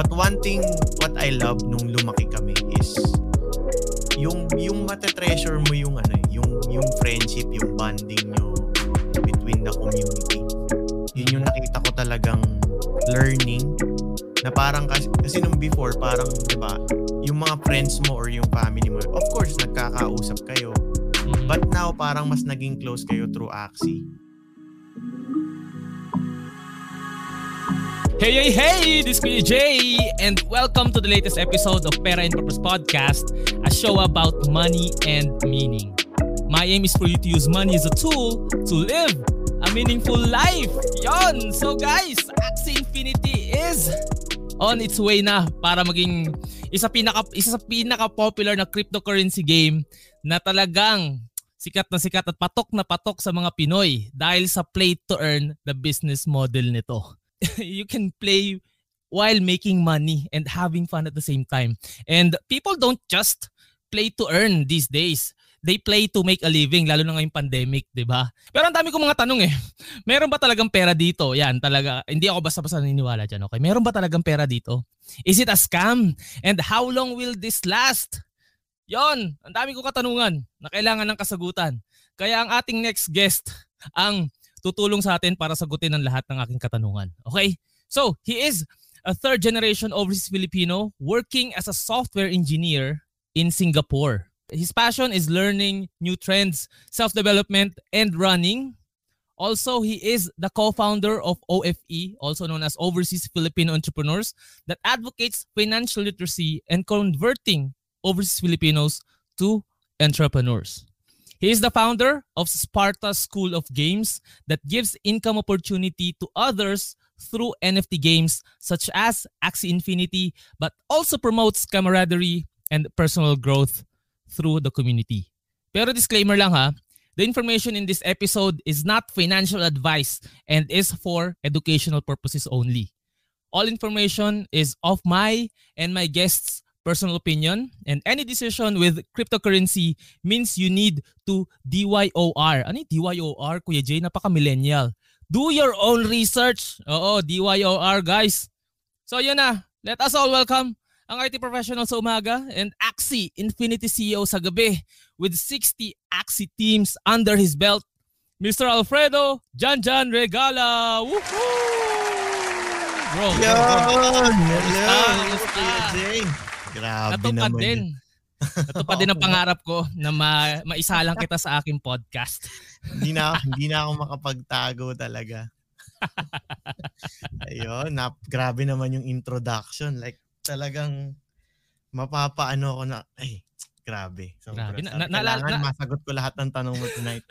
But one thing, what I love nung lumaki kami is yung yung mate-treasure mo yung ano, eh, yung yung friendship, yung bonding nyo between the community. Yun yung nakita ko talagang learning na parang kasi, kasi nung before parang 'di ba, yung mga friends mo or yung family mo, of course nagkakausap kayo. Mhm. But now parang mas naging close kayo through Axie. Hey, hey, hey! This is Jay, and welcome to the latest episode of Pera and Purpose Podcast, a show about money and meaning. My aim is for you to use money as a tool to live a meaningful life. Yon! So guys, Axie Infinity is on its way na para maging isa pinaka isa sa pinaka popular na cryptocurrency game na talagang sikat na sikat at patok na patok sa mga Pinoy dahil sa play to earn the business model nito. you can play while making money and having fun at the same time. And people don't just play to earn these days. They play to make a living, lalo na ngayong pandemic, di ba? Pero ang dami kong mga tanong eh. Meron ba talagang pera dito? Yan, talaga. Hindi ako basta-basta naniniwala dyan, okay? Meron ba talagang pera dito? Is it a scam? And how long will this last? Yon, ang dami kong katanungan na kailangan ng kasagutan. Kaya ang ating next guest ang tutulong sa atin para sagutin ang lahat ng aking katanungan. Okay? So, he is a third generation overseas Filipino working as a software engineer in Singapore. His passion is learning new trends, self-development, and running. Also, he is the co-founder of OFE, also known as Overseas Filipino Entrepreneurs, that advocates financial literacy and converting overseas Filipinos to entrepreneurs. He is the founder of Sparta School of Games that gives income opportunity to others through NFT games such as Axie Infinity, but also promotes camaraderie and personal growth through the community. Pero disclaimer lang ha, the information in this episode is not financial advice and is for educational purposes only. All information is of my and my guests' personal opinion, and any decision with cryptocurrency means you need to DYOR. Ano yung DYOR, Kuya Jay? Napaka-millennial. Do your own research. Oo, DYOR, guys. So yun na. Let us all welcome ang IT professional sa umaga and Axie Infinity CEO sa gabi with 60 Axie teams under his belt. Mr. Alfredo Janjan Regala. Woohoo! Bro. Yun! Kamusta? Hello! Grabe Natupad naman din. Natupad din ang pangarap ko na ma- maisalang kita sa aking podcast. hindi na hindi na ako makapagtago talaga. Ayun, na, grabe naman yung introduction. Like talagang mapapaano ako na ay grabe. Sobra. Grabe. Na- na- kailangan na- masagot ko lahat ng tanong mo tonight.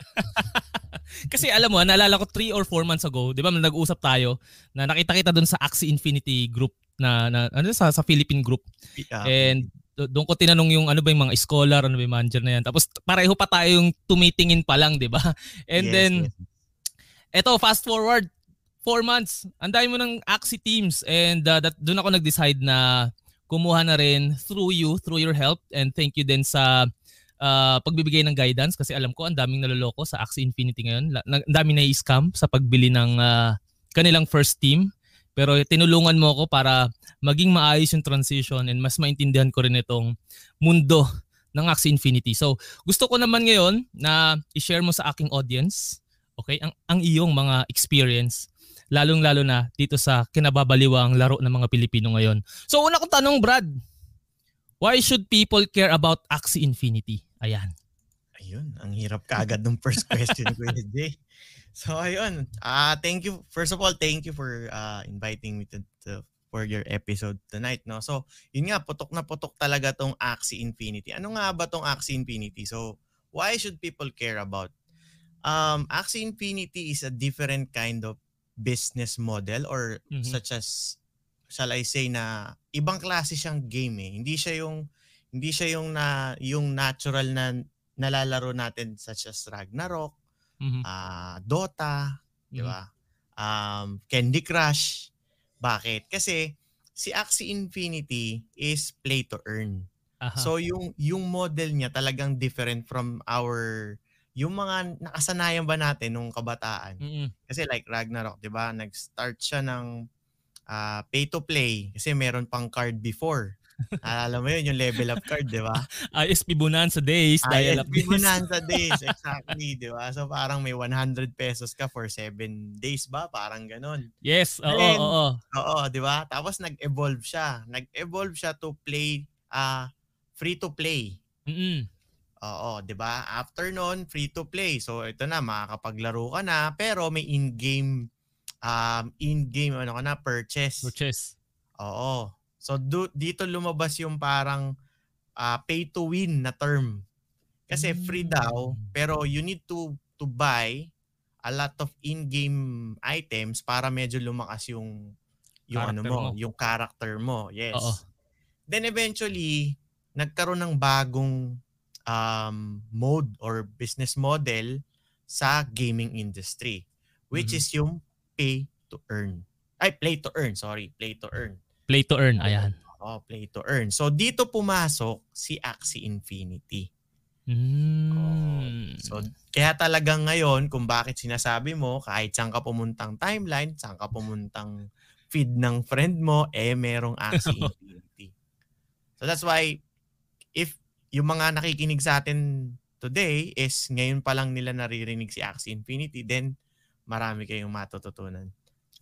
Kasi alam mo, naalala ko 3 or 4 months ago, 'di ba, nag-usap tayo na nakita kita doon sa Axie Infinity group na, na ano sa sa Philippine group. Ah, And do- doon ko tinanong yung ano ba yung mga scholar, ano ba yung manager na yan. Tapos pareho pa tayong tumitingin pa lang, 'di ba? And yes, then yes. eto fast forward 4 months. Ang dami mo ng Axie teams and uh, that doon ako nag-decide na kumuha na rin through you, through your help and thank you din sa uh, pagbibigay ng guidance kasi alam ko ang daming naloloko sa Axie Infinity ngayon. Ang daming na-scam sa pagbili ng uh, kanilang first team. Pero tinulungan mo ako para maging maayos yung transition and mas maintindihan ko rin itong mundo ng Axie Infinity. So, gusto ko naman ngayon na i-share mo sa aking audience, okay, ang, ang iyong mga experience lalong-lalo na dito sa kinababaliwang laro ng mga Pilipino ngayon. So una kong tanong, Brad, why should people care about Axie Infinity? Ayan. Ayun, ang hirap kaagad ng first question ko Jay. So ayun, ah thank you first of all, thank you for uh, inviting me to, to for your episode tonight, no. So, yun nga putok na putok talaga tong Axie Infinity. Ano nga ba tong Axie Infinity? So, why should people care about um Axie Infinity is a different kind of business model or Mhm. such as shall I say na ibang klase siyang game eh. Hindi siya yung hindi siya yung na yung natural na nalalaro natin such as Ragnarok, Mhm. ah Dota, di Mhm. ba? Um, Candy Crush. Bakit? Kasi si Axie Infinity is play to earn. Aha. So yung yung model niya talagang different from our yung mga nakasanayan ba natin nung kabataan. Mm-mm. Kasi like Ragnarok, 'di ba? Nag-start siya ng ah, pay to play kasi meron pang card before. Alala mo yun, yung level up card, di ba? ISP Bonanza days, dial up ISP days. Bonanza days, exactly, di ba? So parang may 100 pesos ka for 7 days ba? Parang ganon. Yes, oo, Then, oo. Oo, di ba? Tapos nag-evolve siya. Nag-evolve siya to play, ah free to play. Mm-mm. Oo, 'di ba? After nun, free to play. So ito na makakapaglaro ka na pero may in-game um in-game ano ka na purchase. Purchase. Oo. So do, dito lumabas yung parang ah, pay to win na term. Kasi free daw Mm. pero you need to to buy a lot of in-game items para medyo lumakas yung yung ano Character mo, mo. yung character mo. Yes. Oo. Then eventually, nagkaroon ng bagong um, mode or business model sa gaming industry which Mhm. is yung pay to earn. Ay, play to earn, sorry, play to earn. Play to earn, ayan. Oh, play to earn. So dito pumasok si Axie Infinity. Mm. So kaya talagang ngayon kung bakit sinasabi mo kahit saan ka pumuntang timeline, saan ka pumuntang feed ng friend mo, eh merong Axie Infinity. So that's why if yung mga nakikinig sa atin today is ngayon pa lang nila naririnig si Axie Infinity, then marami kayong matututunan.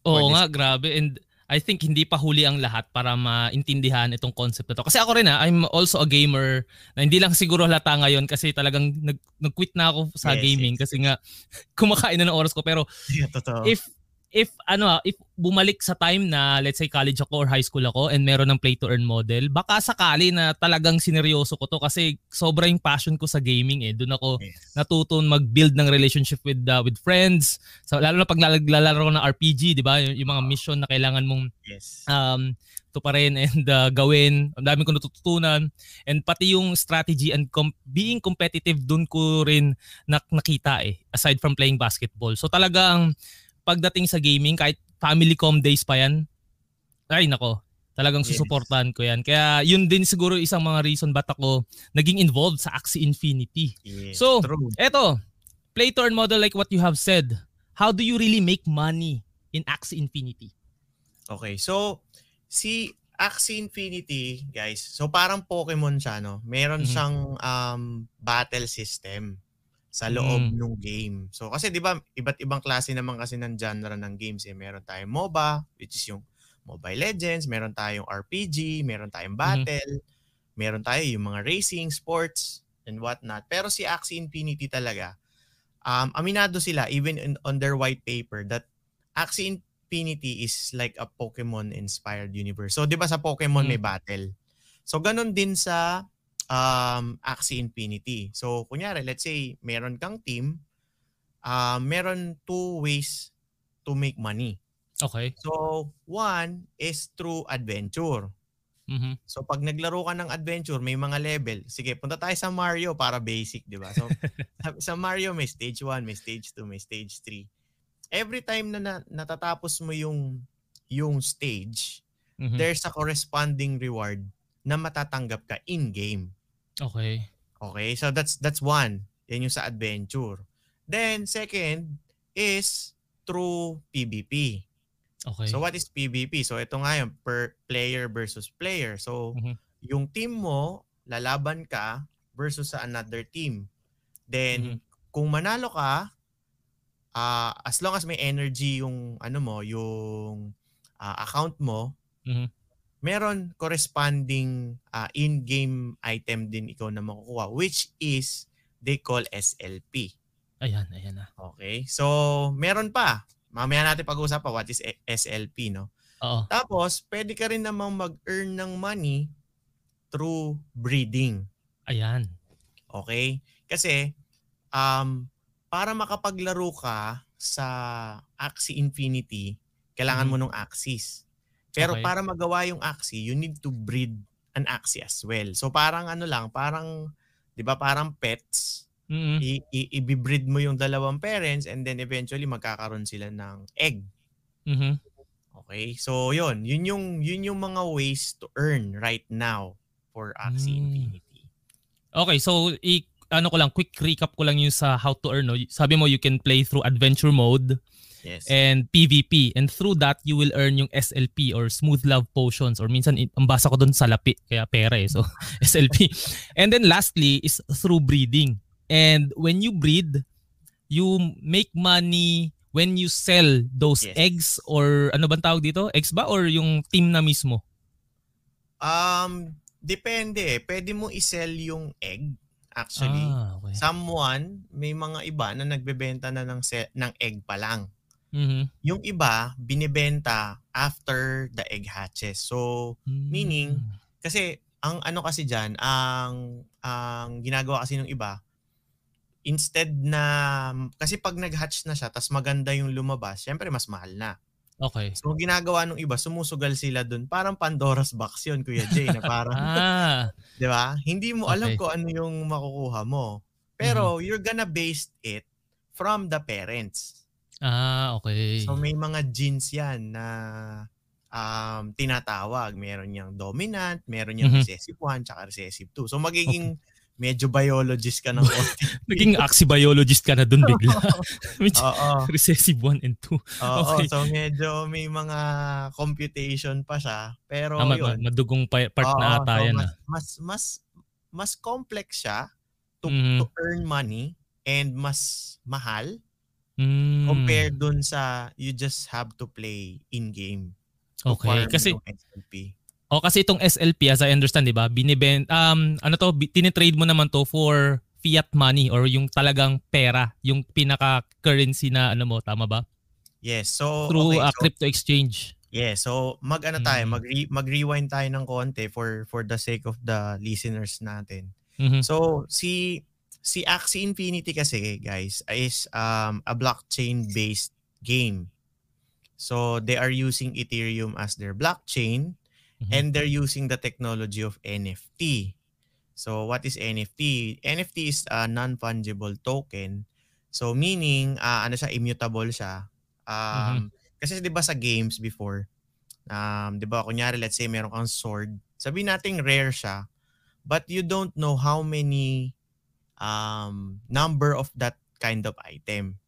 Oo nga, grabe. And I think hindi pa huli ang lahat para maintindihan itong concept na to. Kasi ako rin ah, I'm also a gamer na hindi lang siguro halata ngayon kasi talagang nag, nag-quit na ako sa Yes, gaming yes. kasi nga kumakain na ng oras ko. Pero Yeah, totoo. if if ano ah, if bumalik sa time na let's say college ako or high school ako and meron ng play to earn model, baka sakali na talagang sineryoso ko to kasi sobra yung passion ko sa gaming eh. Doon ako yes. natuto mag-build ng relationship with uh, with friends. So lalo na pag naglalaro ng RPG, 'di ba? Yung, yung mga mission na kailangan mong yes. um tuparin and uh, gawin. Ang dami ko natututunan and pati yung strategy and com- being competitive doon ko rin nak- nakita eh aside from playing basketball. So talagang pagdating sa gaming kahit family com days pa yan. Ay nako, talagang Yes. susuportahan ko yan. Kaya yun din siguro isang mga reason ba't ako naging involved sa Axie Infinity. yes. So, True. Eto, play to earn model like what you have said. How do you really make money in Axie Infinity? Okay, so si Axie Infinity, guys, so parang Pokemon siya, no? Meron Mhm. siyang um, battle system sa loob Mm. ng game. So kasi 'di ba, iba't ibang klase naman kasi ng genre ng games eh. Meron tayong MOBA, which is yung Mobile Legends, meron tayong RPG, meron tayong battle, meron tayo yung mga racing, sports, and whatnot. Pero si Axie Infinity talaga, um, aminado sila even in, on their white paper that Axie Infinity is like a Pokemon-inspired universe. So, di ba sa Pokemon may Mm. battle? So, ganun din sa um, Axie Infinity. So, kunyari, let's say, meron kang team, uh, meron two ways to make money. Okay. So, one is through adventure. Mhm. So pag naglaro ka ng adventure, may mga level. Sige, punta tayo sa Mario para basic, di ba? So sa- Mario may stage 1, may stage 2, may stage 3. Every time na, na natatapos mo yung yung stage, Mhm. there's a corresponding reward na matatanggap ka in-game. Okay. Okay? So that's that's one. Yan yung sa adventure. Then second is through PvP. Okay. So what is PvP? So ito nga yung per player versus player. So Mhm. yung team mo lalaban ka versus sa another team. Then Mhm. kung manalo ka, ah as long as may energy yung ano mo, yung ah, account mo, Mhm. Meron corresponding ah, in-game item din ikaw na makukuha which is they call SLP. Ayan, ayan na. Okay? So meron pa. Mamaya natin pag-uusapan what is SLP, no? Oo. Tapos, pwede ka rin namang mag-earn ng money through breeding. Ayan. Okay? Kasi, um, para makapaglaro ka sa Axie Infinity, kailangan mo ng Axis. Pero Okay. para magawa yung Axie, you need to breed an Axie as well. So parang ano lang, parang, di ba parang pets, Mhm. i- i- i-breed mo yung dalawang parents and then eventually magkakaroon sila ng egg. Mhm. Okay? So, yun. Yun yung, yun yung mga ways to earn right now for Axie Mm. Infinity. Okay, so i ano ko lang quick recap ko lang yung sa how to earn no. Sabi mo you can play through adventure mode Yes. and PVP. And through that, you will earn yung SLP or Smooth Love Potions or minsan ang basa ko doon salapi, kaya pera eh. So, SLP. And then lastly is through breeding. And when you breed, you make money when you sell those Yes. eggs or ano bang tawag dito? Eggs ba or yung team na mismo? Um, depende eh. Pwede mo i-sell yung egg actually. Ah, okay. Someone, may mga iba na nagbebenta na ng, se- ng egg pa lang. Mhm. Yung iba, binibenta after the egg hatches. So, Meaning, Mm. kasi ang ano kasi diyan, ang ang ginagawa kasi ng iba instead na kasi pag nag-hatch na siya tas maganda yung lumabas, syempre mas mahal na. Okay. So ginagawa ng iba, sumusugal sila dun. Parang Pandora's box yun, Kuya Jay, na parang, Ah, 'di ba? Hindi mo alam Okay. Mm-hmm. kung ano yung makukuha mo. Pero you're gonna base it from the parents. Ah, okay. So may mga genes 'yan na um, tinatawag. Meron yung dominant, meron yung Mhm. recessive 1, tsaka recessive 2. So magiging medyo biologist ka ng konti. Naging axibiologist ka na dun bigla. Oo. recessive 1 and 2. Oo, Okay. so medyo may mga computation pa siya. Pero Ah, yun. ma- madugong pa- part Oo, na ata so yan. mas, ah. mas, mas, mas complex siya to, Mhm. to earn money and mas mahal Mm, compared dun sa you just have to play in-game. to Okay, kasi SLP. oh kasi itong SLP as I understand, 'di ba? Biniben um ano to, tinitrade mo naman to for fiat money or yung talagang pera, yung pinaka currency na ano mo, tama ba? Yes, so Through okay, a so, crypto exchange. yeah, so mag-ano tayo, Mm. mag mag-rewind tayo ng konti for for the sake of the listeners natin. Mhm. So si si Axie Infinity kasi guys is um a blockchain based game. So they are using Ethereum as their blockchain Mhm. and they're using the technology of NFT. So what is NFT? NFT is a non-fungible token. So meaning uh, ano siya immutable siya. Um kasi 'di ba sa games before um 'di ba kunyari let's say meron kang sword, sabi nating rare siya but you don't know how many um number of that kind of item.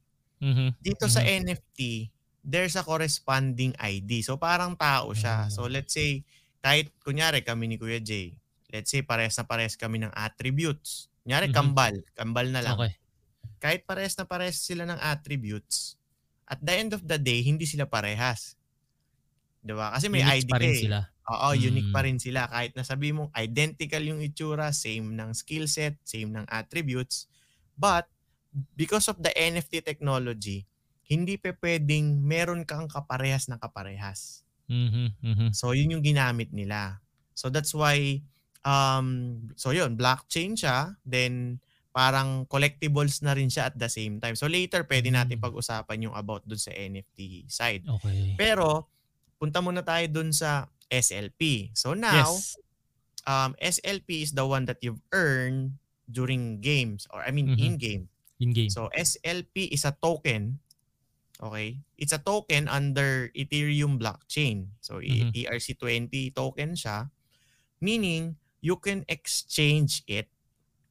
Mhm. Dito sa NFT, there's a corresponding ID. So parang tao siya. So Oh. let's say, kahit kunyari kami ni Kuya Jay, let's say parehas na parehas kami ng attributes. Kunyari Mhm. kambal, kambal na lang. Okay. Kahit parehas na parehas sila ng attributes, at the end of the day, hindi sila parehas. 'Di ba? Kasi may Unique ID pa rin eh. sila. Oo, unique Mm. pa rin sila. Kahit nasabi mong identical yung itsura, same ng skill set, same ng attributes. But, because of the NFT technology, hindi pa pwedeng meron kang kaparehas na kaparehas. Mhm. Mhm. So, yun yung ginamit nila. So, that's why, um, so yun, blockchain siya, then parang collectibles na rin siya at the same time. So, later, pwede natin Mm. pag-usapan yung about dun sa NFT side. Okay. Pero, punta muna tayo dun sa SLP. So now, yes. um, SLP is the one that you've earned during games or I mean Mhm. in-game. In game. So SLP is a token. Okay? It's a token under Ethereum blockchain. So E- Mhm. ERC20 token siya. Meaning, you can exchange it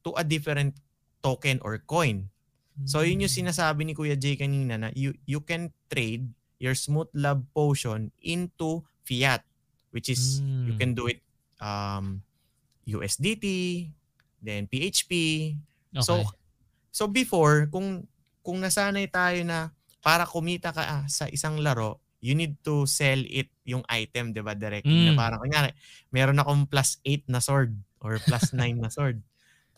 to a different token or coin. So yun yung Mm. sinasabi ni Kuya Jay kanina na you you can trade your smooth love potion into fiat which is you Mm. can do it um USDT, then PHP. So Okay. so before kung kung nasanay tayo na para kumita ka ah, sa isang laro, you need to sell it yung item, 'di ba, directly na Mm. parang kunyari, meron akong plus 8 na sword or plus 9 na sword.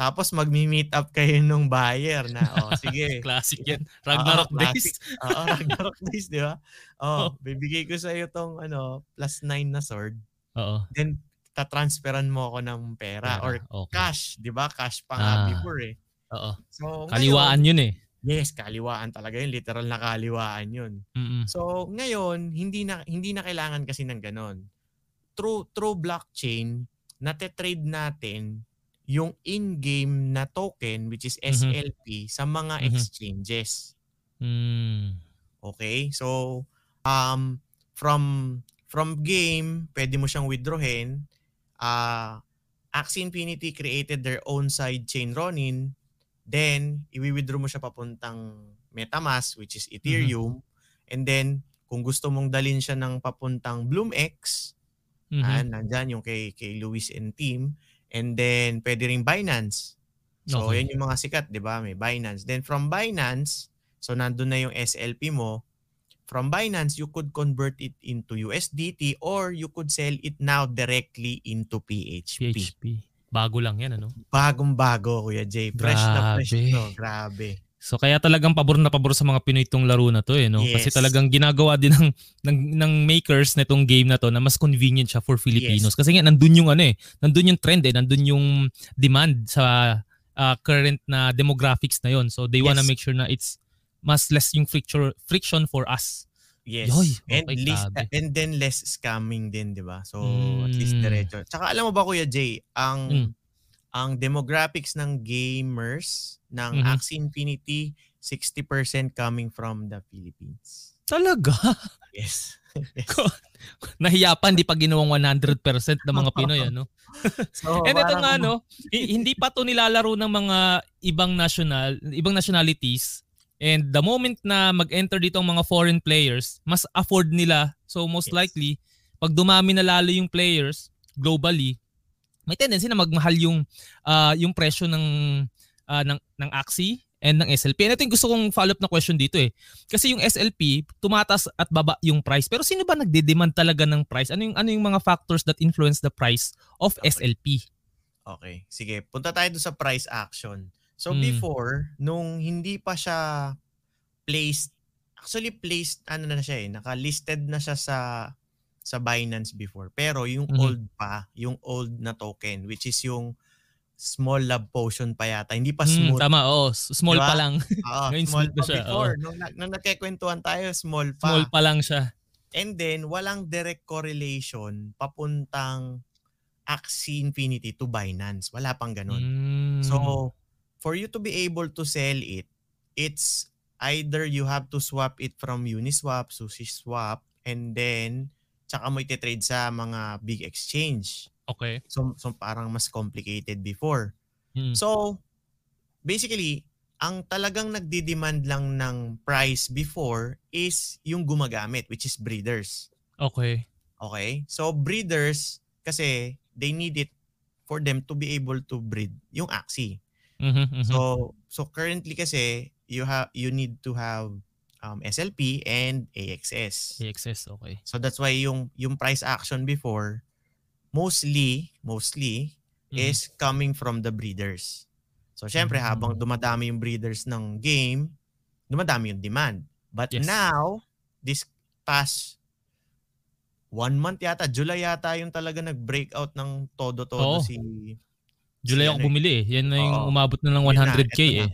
Tapos magmi-meet up kayo nung buyer na, oh, sige. Classic yan. Ragnarok Oo, days. Oo, Ragnarok days, di ba? Oh, bibigay ko sa iyo tong ano, plus 9 na sword. Oo. Then tatransferan mo ako ng pera or okay. cash, di ba? Cash pa nga Ah. before eh. Oo. So, Kaliwaan ngayon, yun eh. yes, kaliwaan talaga yun. Literal na kaliwaan yun. Mm-mm. So, ngayon, hindi na hindi na kailangan kasi ng ganon. Through, through blockchain, nate-trade natin yung in-game na token which is. SLP sa mga Mhm. exchanges. Mm. Okay? So, um, from from game, pwede mo siyang withdrawin. Uh, Axie Infinity created their own sidechain Ronin. Then, i-withdraw mo siya papuntang MetaMask, which is Ethereum. And then, kung gusto mong dalin siya ng papuntang BloomX, Mhm. ah, nandyan yung kay, kay Luis and team. And then, pwede rin Binance. So, Okay. yan yung mga sikat, di ba? May Binance. Then, from Binance, so nandun na yung SLP mo. From Binance, you could convert it into USDT or you could sell it now directly into PHP. PHP. Bago lang yan, ano? Bagong-bago, Kuya Jay. Fresh na fresh Grabe. ito. Grabe. So kaya talagang pabor na pabor sa mga Pinoy itong laro na to eh, no? Kasi Yes. talagang ginagawa din ng, ng, ng makers na itong game na to na mas convenient siya for Filipinos. Kasi nga nandun yung ano eh, nandun yung trend eh, nandun yung demand sa ah, current na demographics na yon. So they wanna Yes. make sure na it's mas less yung friction friction for us. Yes. Yoy, and, okay, less, grabe. and then less scamming din, di ba? So, at Mm. least diretso. Tsaka alam mo ba, Kuya Jay, ang Mm. Ang demographics ng gamers ng Mhm. Axie Infinity, 60% coming from the Philippines. Talaga? Yes. yes. Nahiya pa, hindi pa ginawang 100% ng mga Pinoy, ano? So, And ito nga no, hi- hindi pa to nilalaro ng mga ibang national, ibang nationalities. And the moment na mag-enter dito ang mga foreign players, mas afford nila. So most Yes. likely, pag dumami na lalo yung players globally, may tendency na magmahal yung ah, yung presyo ng ah, ng ng Axie and ng SLP. And ito yung gusto kong follow-up na question dito eh. Kasi yung SLP, tumatas at baba yung price. Pero sino ba nagde-demand talaga ng price? Ano yung ano yung mga factors that influence the price of Okay. SLP? Okay, sige. Punta tayo doon sa price action. So Mm. before, nung hindi pa siya placed, actually placed, ano na siya eh, naka-listed na siya sa sa Binance before. Pero yung Mhm. old pa, yung old na token, which is yung small love potion pa yata. Hindi pa Mm, smooth. tama, oo. Small Diba? pa lang. Oo, Ngayon small pa siya, before. Nung, nag- nung nagkikwentuhan tayo, small pa. Small pa lang siya. And then, walang direct correlation papuntang Axie Infinity to Binance. Wala pang ganun. Mm. So, for you to be able to sell it, it's either you have to swap it from Uniswap, SushiSwap, and then tsaka mo ititrade sa mga big exchange. okay. So, so parang mas complicated before. Mm. So, basically, ang talagang nagdi-demand lang ng price before is yung gumagamit, which is breeders. okay. Okay? So, breeders, kasi they need it for them to be able to breed yung Axie. Mhm, mhm. So so currently kasi you have you need to have um, SLP and AXS. AXS, okay. So that's why yung yung price action before mostly mostly Mhm. is coming from the breeders. So syempre Mm. habang dumadami yung breeders ng game, dumadami yung demand. But Yes. now this past one month yata, July yata yung talaga nag-breakout ng todo-todo Oo. si July si ako ano eh. bumili eh. Yan na yung Oo. umabot na ng Yun na, 100k eto na.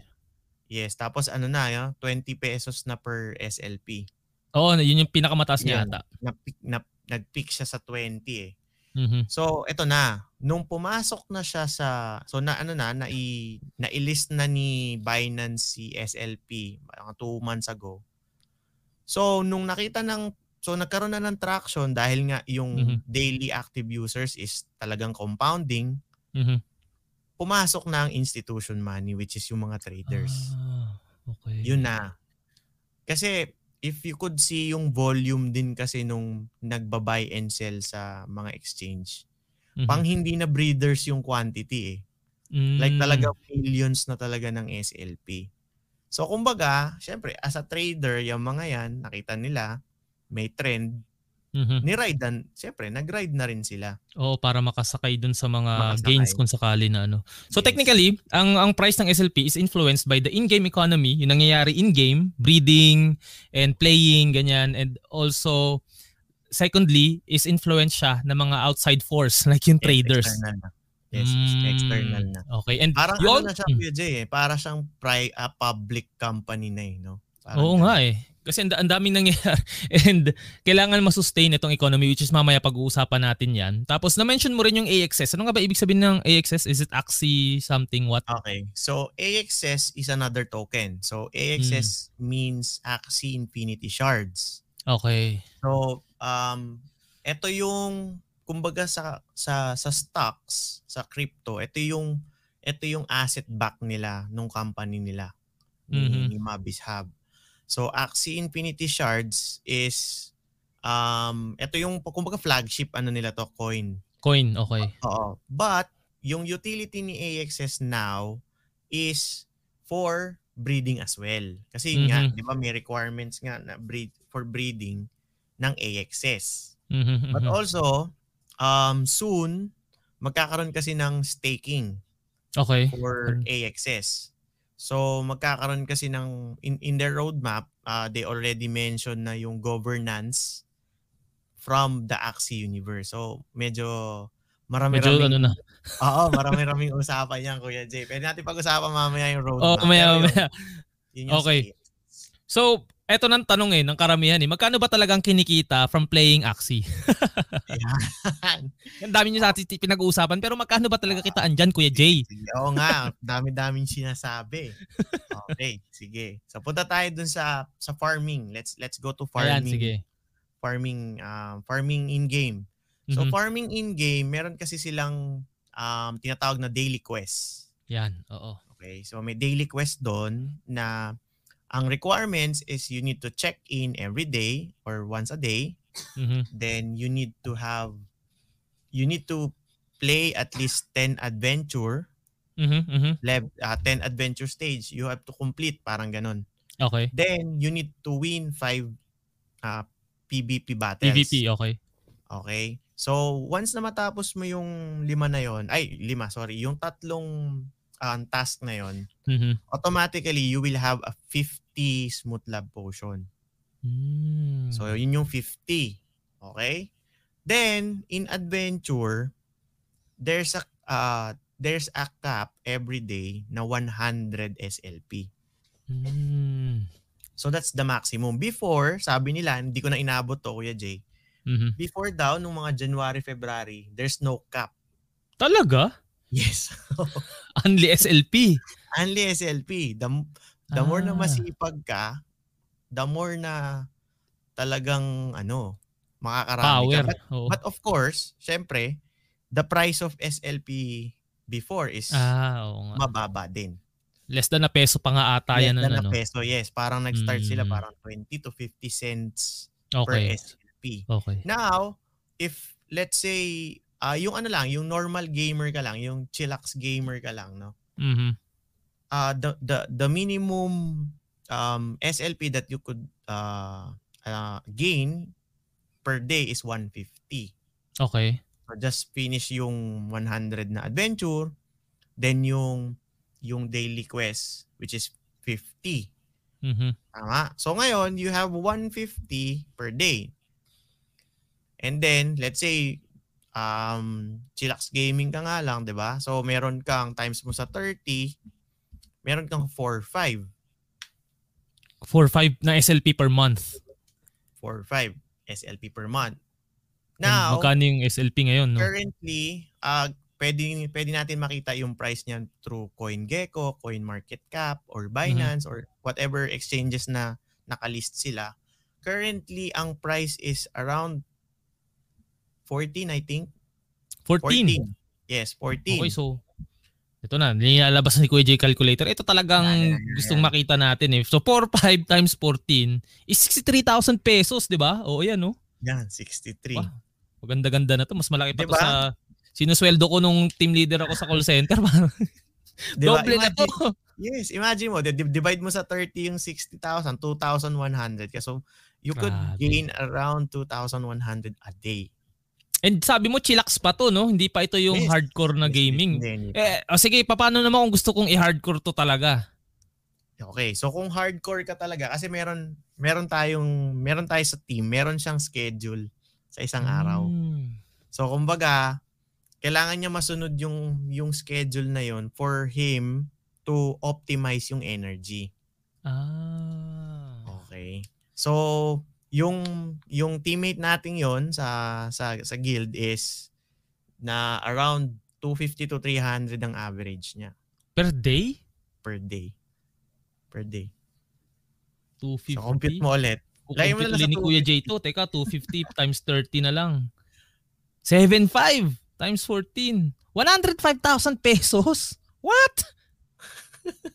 Yes, tapos ano na, yun, 20 pesos na per SLP. Oo, yun yung pinakamataas niya Yan. ata. Na, na, nag-peak siya sa 20 eh. Mhm. So, eto na. Nung pumasok na siya sa so na ano na nai na-list na ni Binance si SLP mga 2 months ago. So, nung nakita ng so nagkaroon na ng traction dahil nga yung Mhm. daily active users is talagang compounding, Mhm. Pumasok na ang institution money which is yung mga traders. Ah, okay. Yun na. Kasi if you could see yung volume din kasi nung nagba-buy and sell sa mga exchange, Mhm. pang hindi na breeders yung quantity eh. Like Mm. talaga millions na talaga ng SLP. So kumbaga, syempre as a trader, yung mga yan, nakita nila, may trend, Mhm. ni-ride na, syempre nag-ride na rin sila. Oo, para makasakay dun sa mga Makasakay. gains kung sakali na ano. So Yes. technically, ang ang price ng SLP is influenced by the in-game economy, yung nangyayari in-game, breeding and playing ganyan and also secondly is influenced siya ng mga outside force like yung Yes, traders. External na. Yes, Mm, external na. Okay. And Parang ano na siya, Mm. Jay, eh. Para siyang pri- ah, public company na eh, no? Parang Oo ganun. nga eh. Kasi ang, ang daming nangyayari and kailangan masustain itong economy which is mamaya pag-uusapan natin yan. Tapos na-mention mo rin yung AXS. Ano nga ba ibig sabihin ng AXS? Is it Axie something what? Okay. So AXS is another token. So AXS Hmm. means Axie Infinity Shards. Okay. So um ito yung kumbaga sa sa sa stocks, sa crypto, ito yung ito yung asset back nila nung company nila ni, Mhm. ni Mabis Hub. So Axie Infinity Shards is um ito yung kumbaga flagship ano nila to coin. Coin, okay. Oo. But yung utility ni AXS now is for breeding as well. Kasi mm-hmm. nga, 'di ba may requirements nga na breed for breeding ng AXS. Mm-hmm. But also um soon magkakaroon kasi ng staking okay. for AXS. So magkakaroon kasi ng in, in their roadmap, uh, they already mentioned na yung governance from the Axie universe. So medyo marami medyo ano na. Oo, marami-raming usapan yan, Kuya Jay. Pwede natin pag-usapan mamaya yung roadmap. Oh, mamaya, mamaya. Yun, yun okay. So, eto nang tanong eh, ng karamihan eh. Magkano ba talagang kinikita from playing Axie? Yan. Ang dami nyo sa atin pinag-uusapan, pero magkano ba talaga kitaan dyan, Kuya Jay? Oo nga, dami-daming sinasabi. Okay, sige. So punta tayo dun sa sa farming. Let's let's go to farming. Ayan, sige. Farming um, farming in game. So Mhm. farming in game, meron kasi silang um, tinatawag na daily quest. Yan, oo. Okay, so may daily quest doon na ang requirements is you need to check in every day or once a day. Mhm. Then you need to have you need to play at least 10 adventure, Mhm, mhm. lev, uh, 10 adventure stage. You have to complete parang ganun. Okay. Then you need to win 5 uh, PvP battles. PvP, okay. Okay? So, once na matapos mo yung lima na yon, ay, lima, sorry, yung tatlong um, task na yon, Mhm. automatically, you will have a 50 smooth lab potion. Mm. So, yun yung 50. Okay? Then, in adventure, there's a uh, there's a cap every day na 100 SLP. Mm. So, that's the maximum. Before, sabi nila, hindi ko na inabot to, Kuya Jay. Mhm. Before daw, nung mga January, February, there's no cap. Talaga? Yes. Only SLP. Only SLP. The, the more na Ah. masipag ka, the more na talagang ano, makakarami Power. ka. But, Oo. but of course, syempre, the price of SLP before is ah, oo nga. mababa din. Less than na peso pa nga ata Less yan. than Ano, a peso, yes. Parang nag-start sila Mm. parang 20 to 50 cents okay. per SLP. Okay. Now, if let's say, ah yung ano lang, yung normal gamer ka lang, yung chillax gamer ka lang, no? Mhm. uh, the the the minimum um, SLP that you could uh, uh, gain per day is 150. Okay. So just finish yung 100 na adventure, then yung yung daily quest which is 50. Mhm. Tama? So ngayon, you have 150 per day. And then, let's say, um, chillax gaming ka nga lang, di ba? So meron kang times mo sa 30, meron kang 4-5. 4-5 na SLP per month. 4-5 SLP per month. Now, magkano yung SLP ngayon, no? currently, uh, pwede, pwede natin makita yung price niyan through CoinGecko, CoinMarketCap, or Binance, or whatever exchanges na nakalist sila. Currently, ang price is around 14, I think. 14. Yes, 14. Okay, so ito na, nilalabas ni Kuya J calculator. Ito talagang Yan, yan, yan, gustong makita natin eh. So 4 5 times 14 is 63,000 pesos, 'di ba? Oo, yan, no. Yan, 63. Wow. Maganda-ganda na 'to. Mas malaki pa Diba? to sa sinusweldo ko nung team leader ako sa call center. Diba? Doble na to. Imagine- Yes, imagine mo, di- divide mo sa 30 yung 60,000, 2,100 ka. So, you could Grabe. gain around 2,100 a day. And sabi mo chillax pa to, no? Hindi pa ito yung Yes. hardcore na Yes, gaming. hindi, hindi. Eh, oh, sige, paano naman kung gusto kong i-hardcore to talaga? Okay, so kung hardcore ka talaga kasi meron meron tayong meron tayo sa team, meron siyang schedule sa isang araw. Hmm. So kumbaga, kailangan niya masunod yung yung schedule na yon for him to optimize yung energy. Ah. Okay. So yung yung teammate nating yon sa sa sa guild is na around 250 to 300 ang average niya Per day? per day. Per day. 250? So compute mo ulit. Lagay mo na lang ni Kuya J to. Teka, 250 times 30 na lang. 75 times 14. 105,000 pesos? What?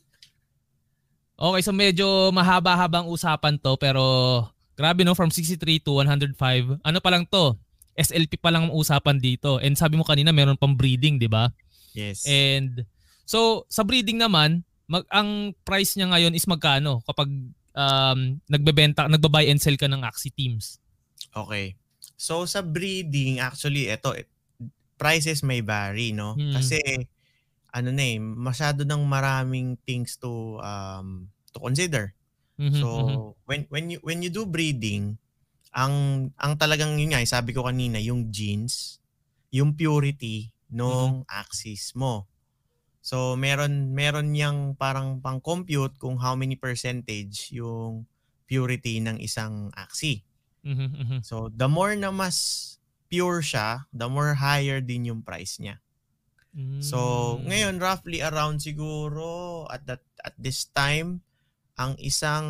Okay, so medyo mahaba-habang usapan to pero grabe no from 63 to 105. Ano pa lang to? SLP pa lang ang usapan dito. And sabi mo kanina meron pang breeding, 'di ba? Yes. And so sa breeding naman, mag ang price niya ngayon is magkano kapag um nagbebenta, nagba-buy and sell ka ng Axie teams? Okay. So sa breeding, actually, ito, prices may vary, no? Hmm. Kasi, ano na eh, masyado ng maraming things to um, to consider. Mhm, So, mhm. when when you when you do breeding, ang ang talagang yun nga, eh, sabi ko kanina, yung genes, yung purity nung axis mo. So, meron meron yang parang pang-compute kung how many percentage yung purity ng isang axis. Mhm, mhm. So, the more na mas pure siya, the more higher din yung price niya. So, Mm. ngayon roughly around siguro at that at this time ang isang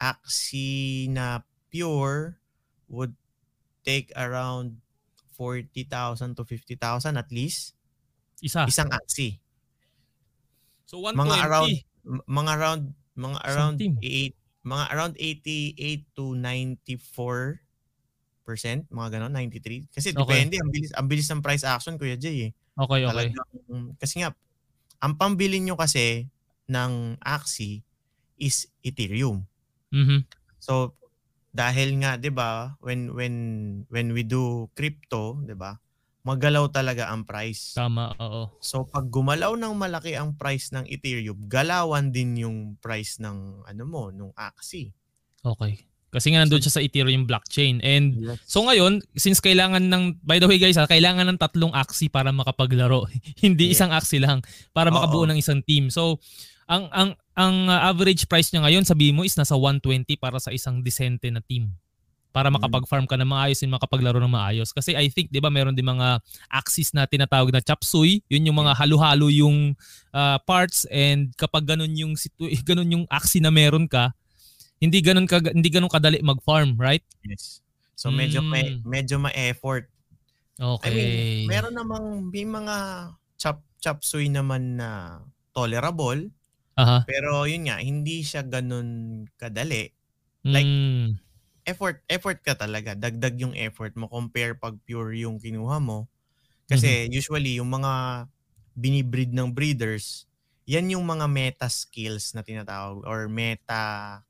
Axie na pure would take around 40,000 to 50,000 at least isa. isang Axie. So 120. Mga around mga around mga around team. 8 mga around 88 to 94 percent, mga ganon, 93. Kasi Okay. depende, ang bilis, ang bilis ng price action, Kuya Jay. Eh. Okay, okay. Talagang, kasi nga, ang pambili nyo kasi ng Axie is Ethereum. Mhm. So, dahil nga, 'di ba, when when when we do crypto, 'di ba? Magalaw talaga ang price. Tama, oo. So, pag gumalaw ng malaki ang price ng Ethereum, galawan din yung price ng ano mo, nung Axie. Okay. Kasi nga nandun siya sa Ethereum blockchain. And Yes. so ngayon, since kailangan ng, by the way guys, ha, kailangan ng tatlong Axie para makapaglaro. Hindi Yeah. isang Axie lang para Oo. makabuo ng isang team. So, ang ang ang uh, average price niya ngayon, sabihin mo is nasa 120 para sa isang decente na team. Para Mm. makapag-farm ka ng maayos and makapaglaro ng maayos. Kasi I think, di ba, meron din mga axes na tinatawag na chop suey. Yun yung mga halo-halo yung uh, parts and kapag ganun yung, situ- ganun yung axie na meron ka, hindi ganun ka hindi ganun kadali mag-farm, right? Yes. So medyo may Mm. medyo ma-effort. Okay. I mean, meron namang may mga chop chop suey naman na tolerable, Aha. pero yun nga hindi siya ganun kadali. Like, Mm. Effort effort ka talaga. Dagdag yung effort mo compare pag pure yung kinuha mo. Kasi usually yung mga binibreed ng breeders, yan yung mga meta skills na tinatawag or meta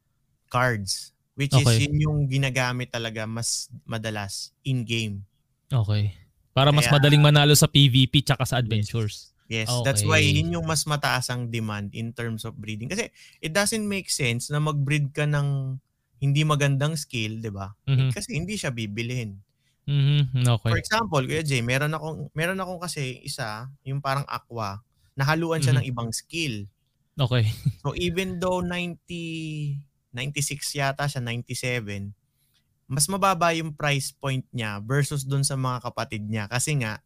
cards which is Okay. yun yung ginagamit talaga mas madalas in game. Okay. Para mas Kaya- madaling manalo sa PVP tsaka sa adventures. Yes, that's why Okay. yun yung mas mataas ang demand in terms of breeding. Kasi it doesn't make sense na mag-breed ka ng hindi magandang skill, 'di ba? Mhm. Kasi hindi siya bibilihin. Mhm. For Okay. example, Kuya Jay, meron akong meron akong kasi isa, yung parang aqua, nahaluan siya Mhm. ng ibang skill. Okay. So even though 90 96 yata siya, 97, mas mababa yung price point niya versus dun sa mga kapatid niya kasi nga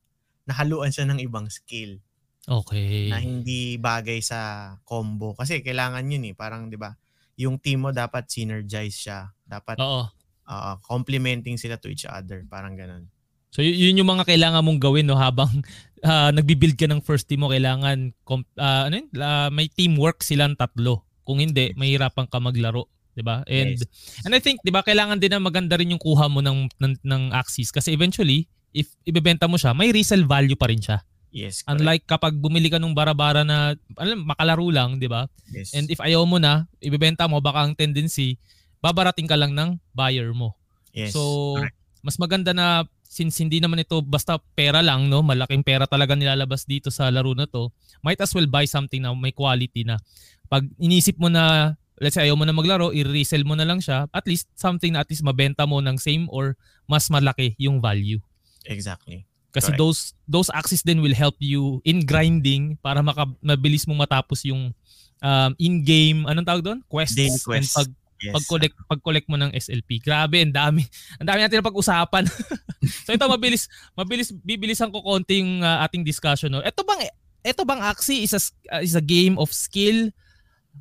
nahaluan siya ng ibang skill Okay. na hindi bagay sa combo kasi kailangan yun eh, parang 'di ba? Yung team mo dapat synergize siya. Dapat Oo. uh, complementing sila to each other, parang ganun. So y- yun yung mga kailangan mong gawin no habang ah, nagbi-build ka ng first team mo kailangan comp- ah, ano yun? Ah, may teamwork silang tatlo. Kung hindi, mahirapan ka maglaro, 'di ba? And Yes. and I think 'di ba kailangan din na maganda rin yung kuha mo ng ng, ng Axis kasi eventually if ibebenta mo siya, may resale value pa rin siya. Yes. correct. Unlike kapag bumili ka ng bara-bara na alam makalaro lang, 'di ba? yes. And if ayaw mo na, ibebenta mo baka ang tendency babarating ka lang ng buyer mo. yes. So, correct. mas maganda na since hindi naman ito basta pera lang, no? Malaking pera talaga nilalabas dito sa laro na to. Might as well buy something na may quality na. Pag inisip mo na let's say ayaw mo na maglaro, i-resell mo na lang siya, at least something na at least mabenta mo ng same or mas malaki yung value. Exactly. Kasi Correct. those those axes then will help you in grinding para maka, mabilis mong matapos yung um, in-game, anong tawag doon? Quests. And quests. pag, Yes. pag-collect, pag-collect mo ng SLP. Grabe, ang dami. Ang dami natin na pag-usapan. so ito, mabilis, mabilis, bibilisan ko konting uh, ating discussion. No? Ito bang, ito bang Axie is a, uh, is a game of skill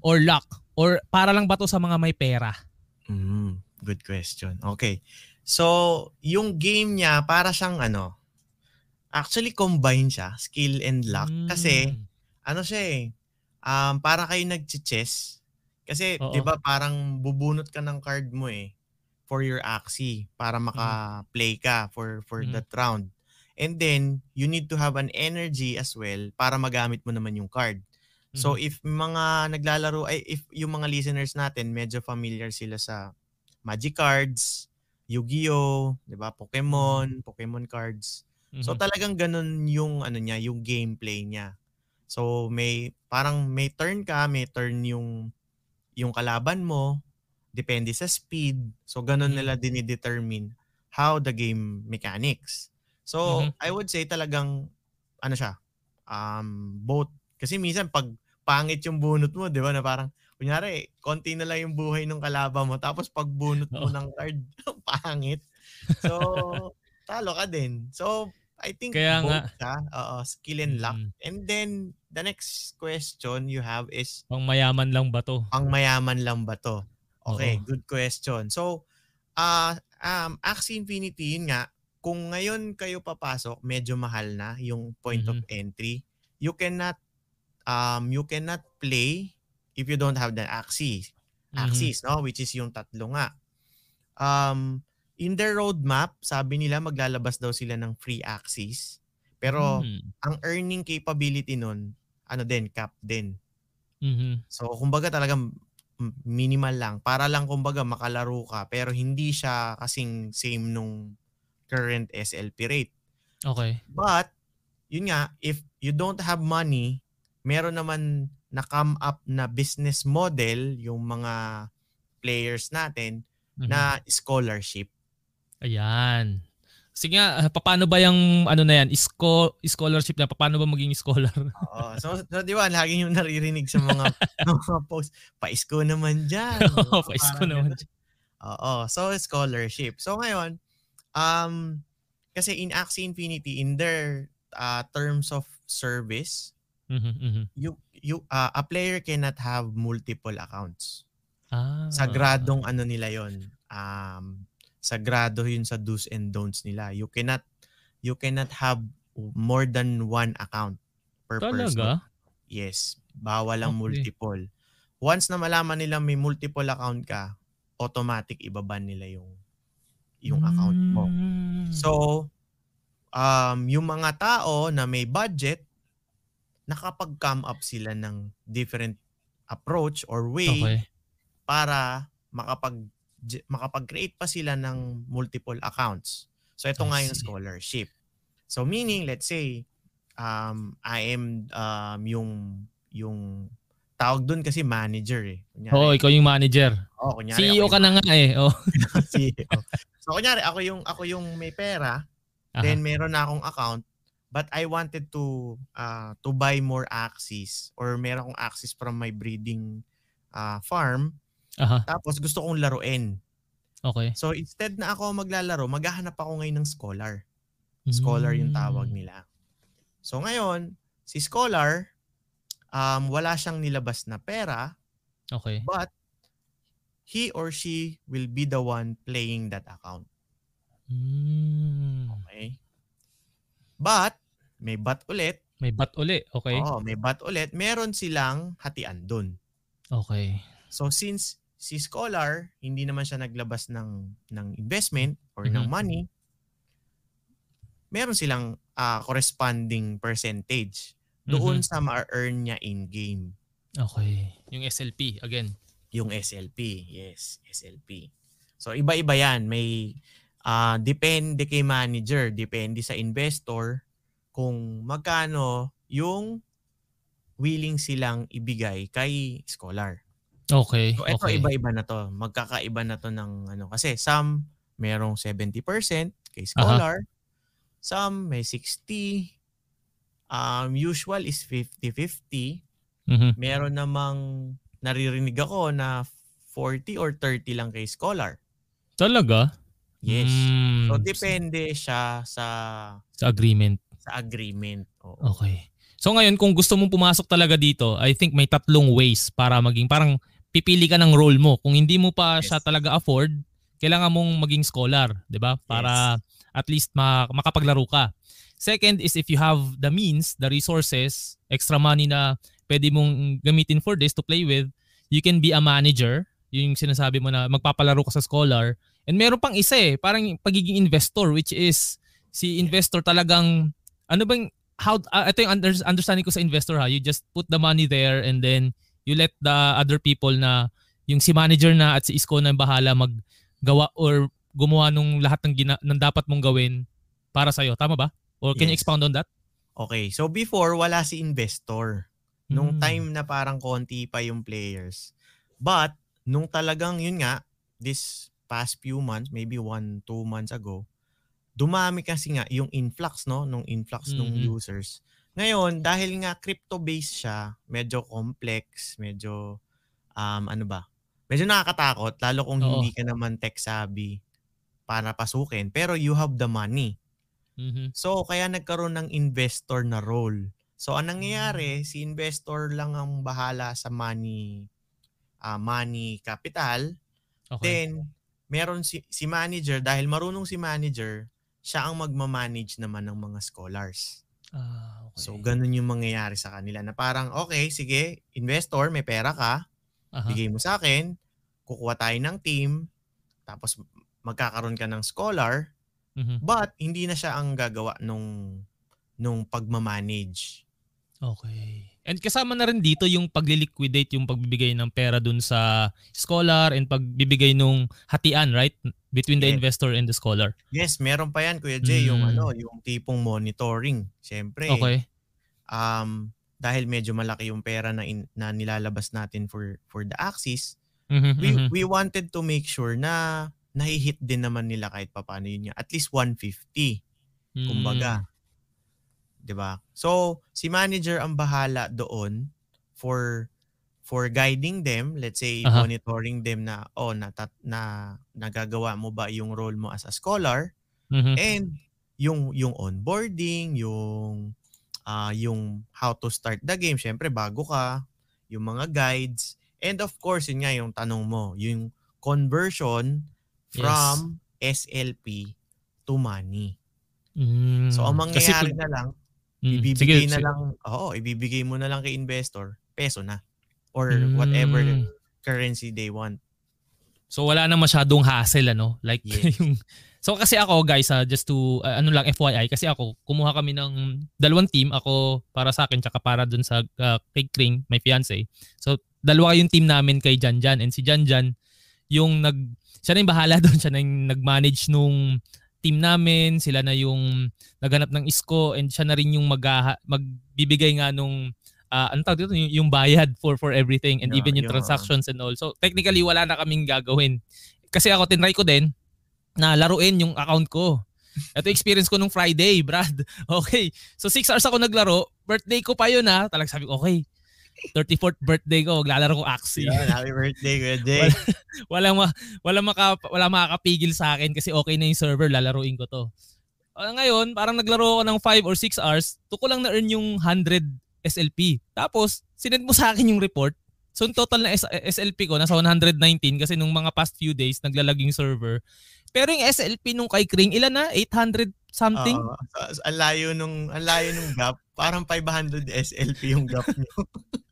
or luck? Or para lang ba to sa mga may pera? Mm, good question. Okay. So, yung game niya para siyang ano, actually combine siya, skill and luck. Kasi, Mm. ano siya eh, um, para kayo nag-chess, Kasi. 'di ba parang bubunot ka ng card mo eh for your Axie para maka-play ka for for Mhm. that round. And then you need to have an energy as well para magamit mo naman yung card. So Mhm. if mga naglalaro ay if yung mga listeners natin medyo familiar sila sa Magic cards, Yu-Gi-Oh, 'di ba? Pokemon, Pokemon cards. So Mhm. talagang ganun yung ano niya, yung gameplay niya. So may parang may turn ka, may turn yung yung kalaban mo, depende sa speed. So ganun Mhm. nila dinidetermine how the game mechanics. So Mhm. I would say talagang ano siya, um both kasi minsan pag pangit yung bunot mo, 'di ba? Na parang kunyari, konti na lang yung buhay ng kalaban mo tapos pag bunot mo Oo. ng card, pangit. So talo ka din. So I think Kaya both nga. siya, oo, skill and luck. Mm. And then the next question you have is Pang mayaman lang ba to? pang mayaman lang ba to? Okay, Oo. good question. So, ah um, Axie Infinity, yun nga, kung ngayon kayo papasok, medyo mahal na yung point of Mhm. entry. You cannot um you cannot play if you don't have the Axie. Mhm. Axis, no? Which is yung tatlo nga. Um, in their roadmap, sabi nila maglalabas daw sila ng free Axis. Pero Mm. ang earning capability nun, ano din, cap din. Mhm. So, kumbaga talagang minimal lang. Para lang kumbaga makalaro ka pero hindi siya kasing same nung current SLP rate. Okay. But, yun nga, if you don't have money, meron naman na come up na business model yung mga players natin Mhm. na scholarship. Ayan. Sige nga, ah, paano ba yung ano na yan, Isko, scholarship na, paano ba maging scholar? Oo. So, so di ba, lagi yung naririnig sa mga, mga post, paisko naman dyan. Oo, paisko naman ganun. Oo. So, scholarship. So, ngayon, um, kasi in Axie Infinity, in their uh, terms of service, Mhm, mhm. you, you, uh, a player cannot have multiple accounts. Ah. Sagradong ano nila yon Um, sagrado yun sa do's and don'ts nila. You cannot, you cannot have more than one account per person. Talaga? Yes, bawal ang Okay. multiple. Once na malaman nila may multiple account ka, automatic ibaban nila yung yung account mo. Mm. So, um, yung mga tao na may budget, nakapag-come up sila ng different approach or way Okay. para makapag makapag-create pa sila ng multiple accounts. So ito I nga yung scholarship. So meaning let's say um I am um yung yung tawag doon kasi manager eh. Kunyari, Oo, ikaw yung manager. oh, kunyari CEO ka na nga eh. Oh. CEO. So kunyari ako yung ako yung may pera, Aha. then meron na akong account but I wanted to uh, to buy more axes or meron akong axes from my breeding uh, farm Aha. tapos gusto kong laruin. Okay. So instead na ako maglalaro, maghahanap ako ngayon ng scholar. Scholar yung tawag nila. So ngayon, si scholar, um, wala siyang nilabas na pera, Okay. but he or she will be the one playing that account. Mm. Okay? But, may but ulit. May bat uli. Okay. Oo, may but ulit. Meron silang hatian dun. Okay. So since si scholar, hindi naman siya naglabas ng, ng investment or ng Mhm. money, meron silang ah, corresponding percentage doon Mhm. sa ma-earn niya in-game. Okay. Yung SLP again. Yung SLP. Yes, SLP. So iba-iba yan. May ah, depende kay manager, depende sa investor kung magkano yung willing silang ibigay kay scholar. Okay. So ito okay. iba-iba na to. Magkakaiba na to ng ano kasi some merong 70% kay scholar, some may 60. Um usual is 50-50. Mhm. Meron namang naririnig ako na 40 or 30 lang kay scholar. Talaga? Yes. Mm. So depende siya sa Sa agreement. sa agreement. Oo. Okay. So ngayon kung gusto mong pumasok talaga dito, I think may tatlong ways para maging parang pipili ka ng role mo. Kung hindi mo pa Yes. siya talaga afford, kailangan mong maging scholar, 'di ba? Para at least ma- makapaglaro ka. Second is if you have the means, the resources, extra money na pwede mong gamitin for this to play with, you can be a manager, yung sinasabi mo na magpapalaro ka sa scholar. And meron pang isa eh, parang pagiging investor which is si investor talagang ano bang how uh, ito yung under, understanding ko sa investor ha, you just put the money there and then you let the other people na yung si manager na at si Isko na bahala maggawa or gumawa nung lahat ng, gina, ng dapat mong gawin para sa'yo. Tama ba? Or can yes. you expound on that? Okay. So before, wala si investor. Nung hmm. time na parang konti pa yung players. But, nung talagang yun nga, this past few months, maybe one, two months ago, dumami kasi nga yung influx, no? Nung influx mm-hmm. ng users. Ngayon, dahil nga crypto-based siya, medyo complex, medyo, um, ano ba, medyo nakakatakot, lalo kung Oo. hindi ka naman tech savvy para pasukin, pero you have the money. Mm-hmm. So, kaya nagkaroon ng investor na role. So, ang nangyayari, si investor lang ang bahala sa money uh, money capital. Okay. Then, meron si, si manager, dahil marunong si manager, siya ang magmamanage naman ng mga scholars. Ah. So, ganun yung mangyayari sa kanila na parang, okay, sige, investor, may pera ka, uh-huh. bigay mo sa akin, kukuha tayo ng team, tapos magkakaroon ka ng scholar, mm-hmm. but hindi na siya ang gagawa nung nung pagmamanage. Okay. And kasama na rin dito yung pagliliquidate, yung pagbibigay ng pera dun sa scholar and pagbibigay nung hatian, right? Between the yes. investor and the scholar. Yes, meron pa yan, Kuya Jay, mm. yung ano, yung tipong monitoring. Siyempre, okay. um, dahil medyo malaki yung pera na, in, na nilalabas natin for for the Axis, mm-hmm, we mm-hmm. we wanted to make sure na nahihit din naman nila kahit papaano yun niya. At least 150. Mm. Kumbaga. 'Di ba? So, si manager ang bahala doon for for guiding them, let's say uh-huh. monitoring them na oh na, na nagagawa mo ba yung role mo as a scholar mm-hmm. and yung yung onboarding, yung uh, yung how to start the game, syempre bago ka, yung mga guides, and of course yun nga yung tanong mo, yung conversion from yes. SLP to money. Mm, so ang mangyayari kasi, na lang, Mm, ibibigay sige, na sige. lang, oo, ibibigay mo na lang kay investor, peso na. Or mm. whatever currency they want. So wala na masyadong hassle ano? Like yes. yung So kasi ako guys, uh, just to uh, ano lang FYI kasi ako kumuha kami ng dalawang team, ako para sa akin tsaka para dun sa uh, kay Kring, my fiance. So dalawa yung team namin kay Janjan and si Janjan yung nag siya na yung bahala doon, siya na yung nag-manage nung team namin, sila na yung naghanap ng isko and siya na rin yung mag magbibigay nga nung uh, ano tawag dito, yung, yung bayad for for everything and yeah, even yung yeah. transactions and all. So technically wala na kaming gagawin. Kasi ako tinry ko din na laruin yung account ko. Ito experience ko nung Friday, Brad. Okay. So 6 hours ako naglaro. Birthday ko pa yun ha. Talagang sabi ko, okay, 34th birthday ko, maglalaro ko Axie. Yeah, happy birthday, good day. wala, wala, wala, maka, wala makakapigil sa akin kasi okay na yung server, lalaruin ko to. Uh, ngayon, parang naglaro ako ng 5 or 6 hours, tuko lang na-earn yung 100 SLP. Tapos, sinend mo sa akin yung report. So, yung total na SLP ko, nasa 119 kasi nung mga past few days, naglalag yung server. Pero yung SLP nung kay Kring, ilan na? 800 something? Uh, ang layo nung, ang layo nung gap. Parang 500 SLP yung gap niyo.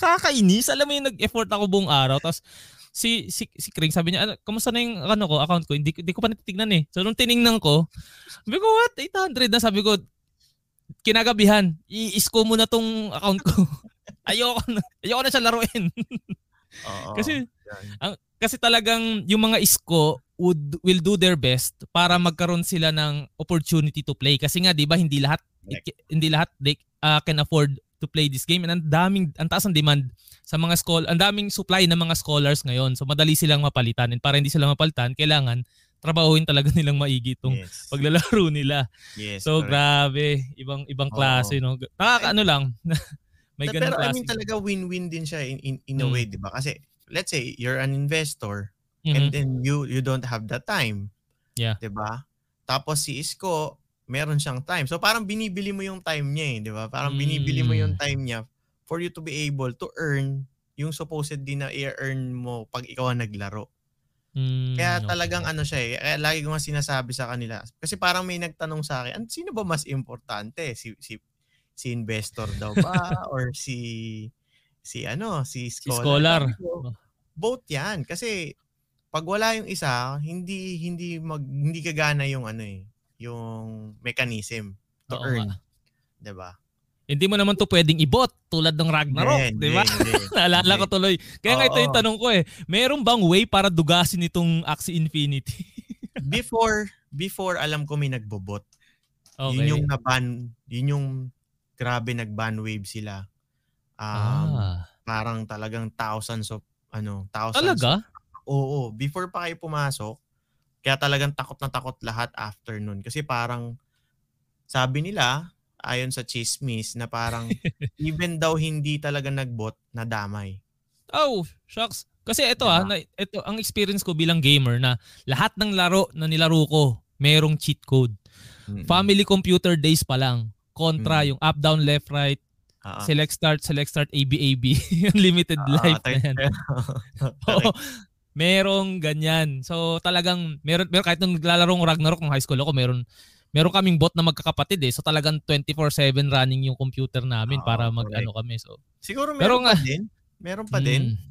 kakainis. Alam mo yung nag-effort ako buong araw. Tapos si si si Kring sabi niya, ano, kamusta na yung ano ko, account ko? Hindi, hindi ko pa natitignan eh. So nung tiningnan ko, sabi ko, what? 800 na. Sabi ko, kinagabihan, i-isko mo na tong account ko. ayoko na, ayoko na siya laruin. Oo, kasi, ang, kasi talagang yung mga isko would, will do their best para magkaroon sila ng opportunity to play. Kasi nga, di ba, hindi lahat, hindi lahat they uh, can afford to play this game and ang daming ang taas ng demand sa mga school ang daming supply ng mga scholars ngayon so madali silang mapalitan and para hindi sila mapalitan kailangan trabahuin talaga nilang maigi itong yes. paglalaro nila yes, so correct. grabe ibang ibang klase oh. no nakakaano lang may ganung pero klase. I mean talaga win-win din siya in in, in a hmm. way di ba kasi let's say you're an investor mm-hmm. and then you you don't have the time yeah di ba tapos si Isko meron siyang time. So parang binibili mo yung time niya eh, di ba? Parang mm. binibili mo yung hmm. time niya for you to be able to earn yung supposed din na i-earn mo pag ikaw ang naglaro. Mm, Kaya talagang okay. ano siya eh. Kaya lagi ko nga sinasabi sa kanila. Kasi parang may nagtanong sa akin, sino ba mas importante? Si, si, si investor daw ba? or si si ano, si Si Scholar. Scholar. Sabi ko, both 'yan kasi pag wala yung isa, hindi hindi mag hindi gagana yung ano eh, yung mechanism to Oo earn, nga. 'di ba? Hindi mo naman to pwedeng ibot tulad ng Ragnarok, di ba? Naalala ko tuloy. Kaya nga ito yung tanong ko eh. Meron bang way para dugasin itong Axie Infinity? before before alam ko may nagbobot. okay. Yun yung na-ban, yun yung grabe nag-ban wave sila. Um, ah, parang talagang thousands of ano, thousands. talaga? Oo, before pa kayo pumasok, kaya talagang takot na takot lahat after nun. Kasi parang sabi nila, ayon sa chismis, na parang even daw hindi talaga nagbot, nadamay. Oh, shucks. Kasi ito ah, Diba? na, ito ang experience ko bilang gamer na lahat ng laro na nilaro ko, merong cheat code. Mm. Family computer days pa lang. Kontra Mm. yung up, down, left, right, Ah, select start, select start, AB, AB. Unlimited ah, life na yan. Oo, merong ganyan. So talagang meron, meron kahit nung naglalaro ng Ragnarok ng high school ako, meron meron kaming bot na magkakapatid eh. So talagang 24/7 running yung computer namin Oo, para mag-ano kami. So Siguro Pero meron nga- pa din. Meron pa din. mm,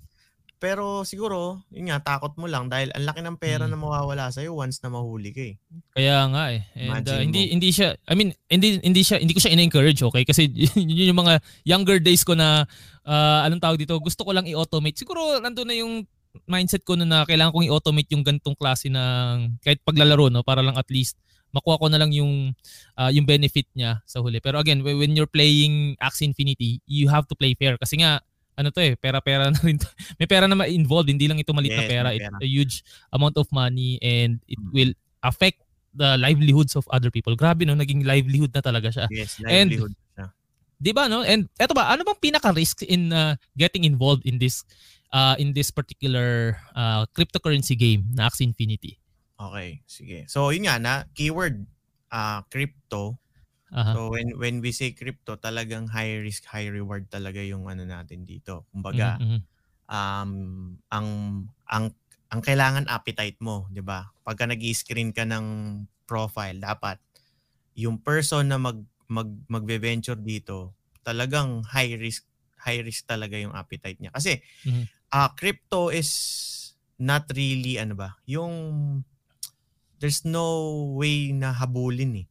Pero siguro, yun nga, takot mo lang dahil ang laki ng pera Mm. na mawawala sa'yo once na mahuli ka eh. kaya nga eh. And uh, hindi mo. hindi siya I mean hindi hindi siya hindi ko siya ina-encourage okay kasi yun yung mga younger days ko na ah, anong tawag dito gusto ko lang i-automate. Siguro nandoon na yung mindset ko na, na kailangan kong i-automate yung ganitong klase ng kahit paglalaro no para lang at least makuha ko na lang yung ah, yung benefit niya sa huli. Pero again, when you're playing Axie Infinity, you have to play fair kasi nga ano to eh, pera-pera na rin to. May pera na ma-involved, hindi lang ito maliit na Yes, pera. may It's pera. a huge amount of money and it Mm. will affect the livelihoods of other people. Grabe no, naging livelihood na talaga siya. Yes, And- livelihood siya. 'Di ba no? And eto ba, ano bang pinaka-risk in uh, getting involved in this uh, in this particular uh, cryptocurrency game na Axie Infinity? Okay, sige. So yun nga na, keyword, ah crypto. Aha. So when when we say crypto, talagang high risk, high reward talaga yung ano natin dito. Kumbaga, Mhm, mhm. um, ang ang ang kailangan appetite mo, 'di ba? Pagka nag-screen ka ng profile, dapat yung person na mag mag magve-venture dito, talagang high risk high risk talaga yung appetite niya. Kasi Mhm. Ah crypto is not really ano ba, yung there's no way na habulin eh.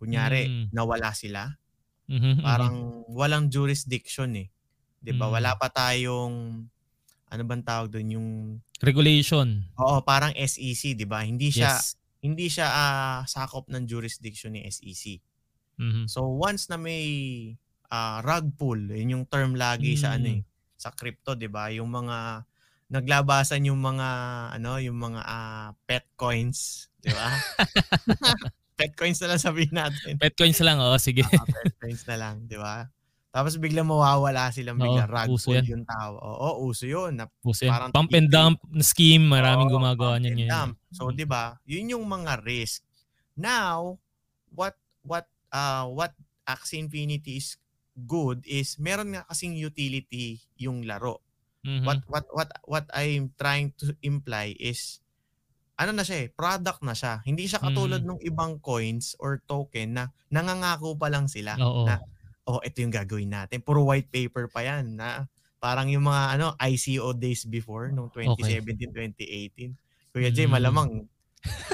Kunyari, Mm. nawala sila, Mhm, mhm. parang walang jurisdiction eh. 'Di ba? Mm. Wala pa tayong ano bang tawag doon yung regulation. Oo, parang SEC, 'di ba? Hindi siya Yes. hindi siya ah, sakop ng jurisdiction ni SEC. Mhm. So once na may ah, rug pull, yun yung term lagi sa ano Mm. eh, sa crypto, 'di ba? Yung mga naglabasan yung mga ano, yung mga ah, pet coins, 'di ba? pet coins na lang sabihin natin. Petcoins lang, oh, sige. Ah, pet coins na lang, 'di ba? Tapos biglang mawawala silang bigla Oo, rug uso pull yan. yung tao. Oo, uso yun. Na, Puso yan. Parang Pump and dump scheme, maraming Oo, gumagawa niyan ngayon. dump. So, 'di ba? Yun yung mga risk. Now, what what uh what Axie Infinity is good is meron nga kasing utility yung laro. Mhm. What what what what I'm trying to imply is ano na siya eh, product na siya. Hindi siya katulad Mm. ng ibang coins or token na nangangako pa lang sila Oo. na oh, ito yung gagawin natin. Puro white paper pa yan na parang yung mga ano ICO days before nung 2017, 2018. Kuya Jay, Mm. malamang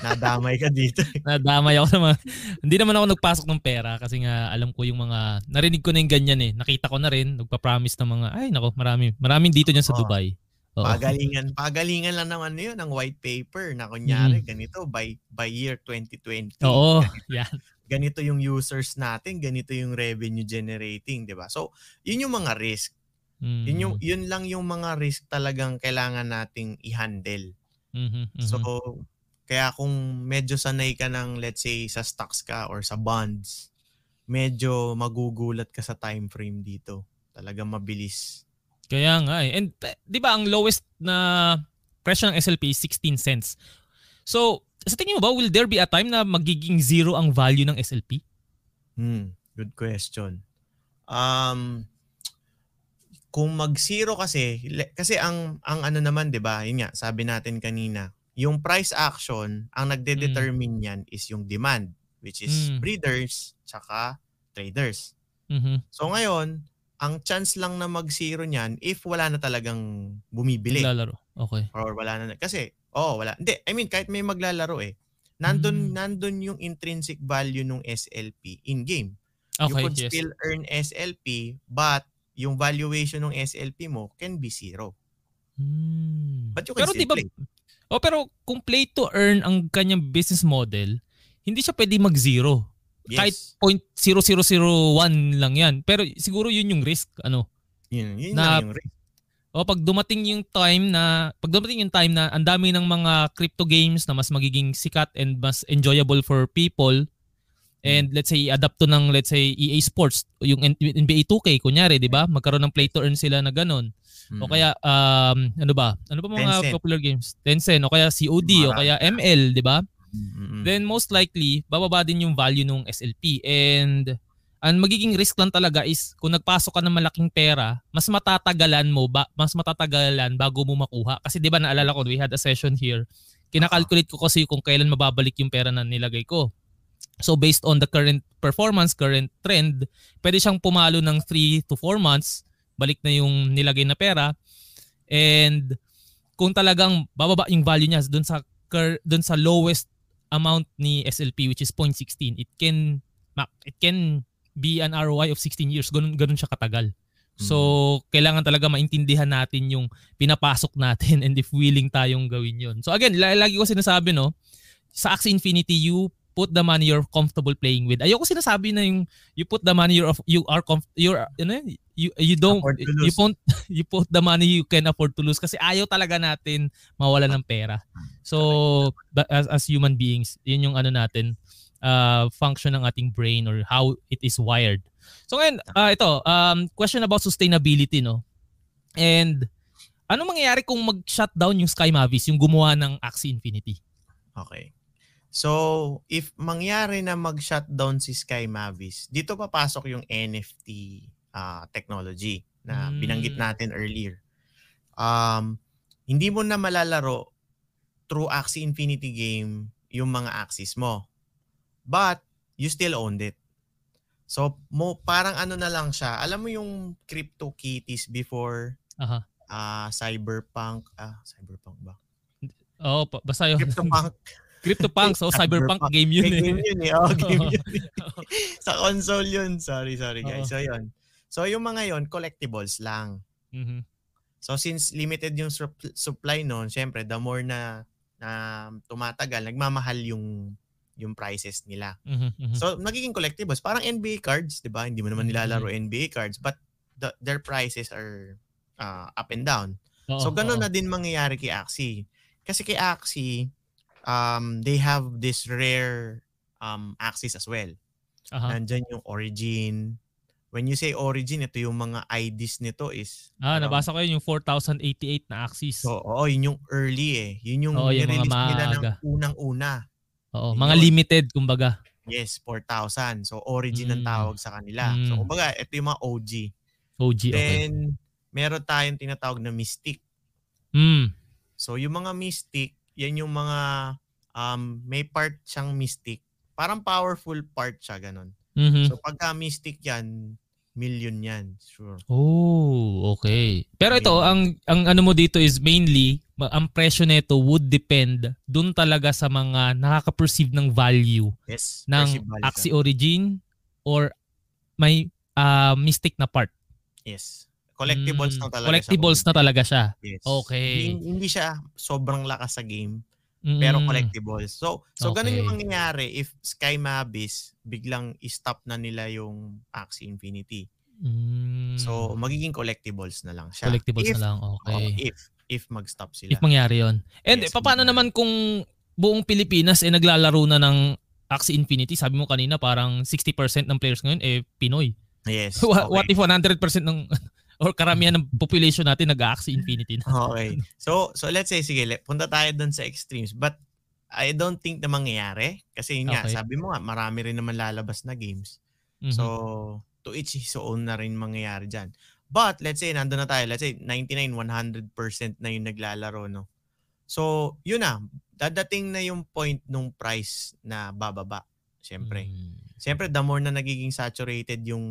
nadamay ka dito. eh. Nadamay ako sa mga... Hindi naman ako nagpasok ng pera kasi nga alam ko yung mga... Narinig ko na yung ganyan eh. Nakita ko na rin. Nagpa-promise ng mga... Ay nako, marami. Maraming dito dyan sa Oo. Dubai. Oo. Pagalingan, pagalingan lang naman ano yun ng white paper na kunyari Mm. ganito by by year 2020. Oo. Yan. Ganito yung users natin, ganito yung revenue generating, 'di ba? So, yun yung mga risk. Mm. Yun yung yun lang yung mga risk talagang kailangan nating i-handle. Mhm, mhm. So, kaya kung medyo sanay ka ng let's say sa stocks ka or sa bonds, medyo magugulat ka sa time frame dito. Talagang mabilis. Kaya nga eh. And eh, di ba ang lowest na presyo ng SLP is 16 cents. So, sa tingin mo ba, will there be a time na magiging zero ang value ng SLP? Hmm, good question. Um kung mag-zero kasi kasi ang ang ano naman 'di ba? Yun nga, sabi natin kanina, yung price action ang nagde-determine yan is yung demand which is Mm. breeders tsaka traders. Mhm. So ngayon, ang chance lang na mag-zero niyan if wala na talagang bumibili. Naglalaro. Okay. Or wala na. Kasi, oh, wala. Hindi, I mean, kahit may maglalaro eh. Nandun, Hmm. nandun yung intrinsic value ng SLP in-game. you Okay, could yes. still earn SLP, but yung valuation ng SLP mo can be zero. Hmm. But you can Pero still di ba, play. Oh, pero kung play to earn ang kanyang business model, hindi siya pwede mag-zero. Yes. Kahit point 0001 lang yan. Pero siguro yun yung risk. Ano? yun, yun na- yung risk. O pag dumating yung time na pag dumating yung time na ang dami ng mga crypto games na mas magiging sikat and mas enjoyable for people and let's say adapt to ng let's say EA Sports yung NBA 2K kunyari 'di ba magkaroon ng play to earn sila na ganun o Mm. kaya um ano ba ano pa mga Tencent. popular games Tencent o kaya COD o Marami. kaya ML 'di ba Mm-mm. then most likely bababa din yung value ng SLP and ang magiging risk lang talaga is kung nagpasok ka ng malaking pera, mas matatagalan mo ba mas matatagalan bago mo makuha kasi 'di ba naalala ko we had a session here. Kinakalculate ko kasi kung kailan mababalik yung pera na nilagay ko. So based on the current performance, current trend, pwede siyang pumalo ng 3 to 4 months, balik na yung nilagay na pera. And kung talagang bababa yung value niya doon sa cur- doon sa lowest amount ni SLP which is 0.16 it can it can be an ROI of 16 years. Ganun ganun siya katagal. So kailangan talaga maintindihan natin yung pinapasok natin and if willing tayong gawin yon so again la- lagi ko sinasabi no sa Axie Infinity you put the money you're comfortable playing with. Ayoko sinasabi na yung you put the money you're of- you are comf- you're you know you you don't you won't you put the money you can afford to lose kasi ayaw talaga natin mawala ng pera So as as human beings, yun yung ano natin uh, function ng ating brain or how it is wired. So ngayon, ah, ito, um, question about sustainability, no? And ano mangyayari kung mag-shutdown yung Sky Mavis, yung gumawa ng Axie Infinity? Okay. So, if mangyari na mag-shutdown si Sky Mavis, dito papasok yung NFT ah, technology na Mm. binanggit natin earlier. Um, hindi mo na malalaro through Axie Infinity game yung mga axis mo. But, you still owned it. So, mo parang ano na lang siya. Alam mo yung Crypto Kitties before Aha. ah Cyberpunk, ah Cyberpunk ba? Oo, pa- basta yun. CryptoPunk. CryptoPunks o Cyberpunk Cyberpunk. game yun Eh, eh. game yun eh. Oh, game yun. Sa console yun. Sorry, sorry guys. Oo. So yun. So yung mga yon collectibles lang. Mhm. So since limited yung sup- supply noon, syempre the more na na tumatagal, nagmamahal yung yung prices nila. Mhm, mhm. So nagiging collectibles, parang NBA cards, 'di ba? Hindi mo naman nilalaro NBA cards, but the, their prices are uh, up and down. Oo, So ganun oo. na din mangyayari kay Axie. Kasi kay Axie, um, they have this rare um, axis as well. Aha. Nandyan yung origin. When you say origin, ito yung mga IDs nito is... Ah, around- nabasa ko yun yung 4088 na Axis. So, oo, yun yung early eh. Yun yung Oo, yung nila ng maaga. unang-una. Oo, yun mga yun. limited kumbaga. Yes, 4,000. So, origin ang Mm. tawag sa kanila. So, Mm. kumbaga, ito yung mga OG. OG, okay. Then, meron tayong tinatawag na Mystic. Mm. So, yung mga Mystic, yan yung mga um, may part siyang Mystic. Parang powerful part siya, ganun. Mhm. So, pagka Mystic yan, million yan. Sure. Oh, okay. Pero ito, Million. ang ang ano mo dito is mainly ma- ang presyo nito would depend dun talaga sa mga nakaka-perceive ng value Yes. ng value siya. Axie Origin or may ah, mystic na part. Yes. Collectibles Mm, na talaga Collectibles siya. na talaga siya. Yes. Okay. Hindi, hindi siya sobrang lakas sa game, pero Mm. collectibles. So, so ganun yung Okay. mangyayari if Sky Mavis biglang i-stop na nila yung Axie Infinity. Mm. So, magiging collectibles na lang siya. collectibles if, na lang. oh, Okay. if if mag-stop sila. If mangyari 'yon. And Yes, eh, paano mangyari. naman kung buong Pilipinas eh naglalaro na ng Axie Infinity? Sabi mo kanina parang 60% ng players ngayon eh Pinoy. yes. What, okay. what if 100% ng or karamihan ng population natin nag-Axie Infinity na? Okay. So, so let's say, sige, punta tayo dun sa extremes. But, I don't think na mangyayari. Kasi yun nga, Okay. sabi mo nga, marami rin naman lalabas na games. Mhm. So, to each his own na rin mangyayari dyan. But, let's say, nandun na tayo. Let's say, 99, 100% na yung naglalaro, no? So, yun na. Dadating na yung point nung price na bababa. Siyempre. Mm. Siyempre, the more na nagiging saturated yung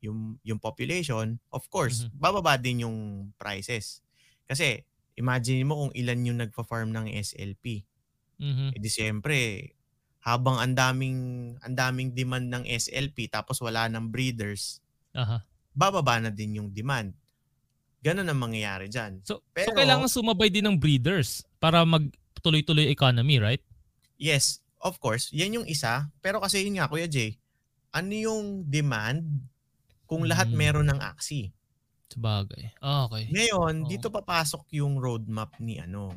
yung yung population, of course, Mhm. bababa din yung prices. Kasi imagine mo kung ilan yung nagfa-farm ng SLP. Mhm. Eh di siyempre, habang ang daming ang daming demand ng SLP tapos wala ng breeders, Aha. bababa na din yung demand. Ganun ang mangyayari diyan. So, so Pero- kailangan sumabay din ng breeders para magtuloy-tuloy economy, right? Yes, of course, yan yung isa. Pero kasi yun nga, Kuya Jay, ano yung demand kung lahat Mm. meron ng AXI? Sabagay. Ah, okay. Ngayon, Oo. dito papasok yung roadmap ni ano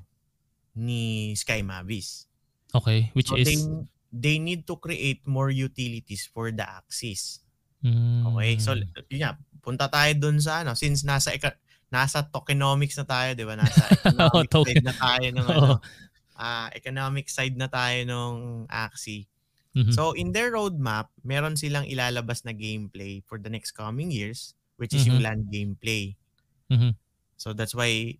ni Sky Mavis. Okay, which So is they, they need to create more utilities for the axis. Mm. Okay? So yun nga, punta tayo dun sa ano since nasa nasa tokenomics na tayo, 'di ba? Nasa economic token. side na tayo ng Oo. ano, ah, economic side na tayo ng axis. Mhm. So in their roadmap, meron silang ilalabas na gameplay for the next coming years, which is yung Mhm. land gameplay. Mhm. So that's why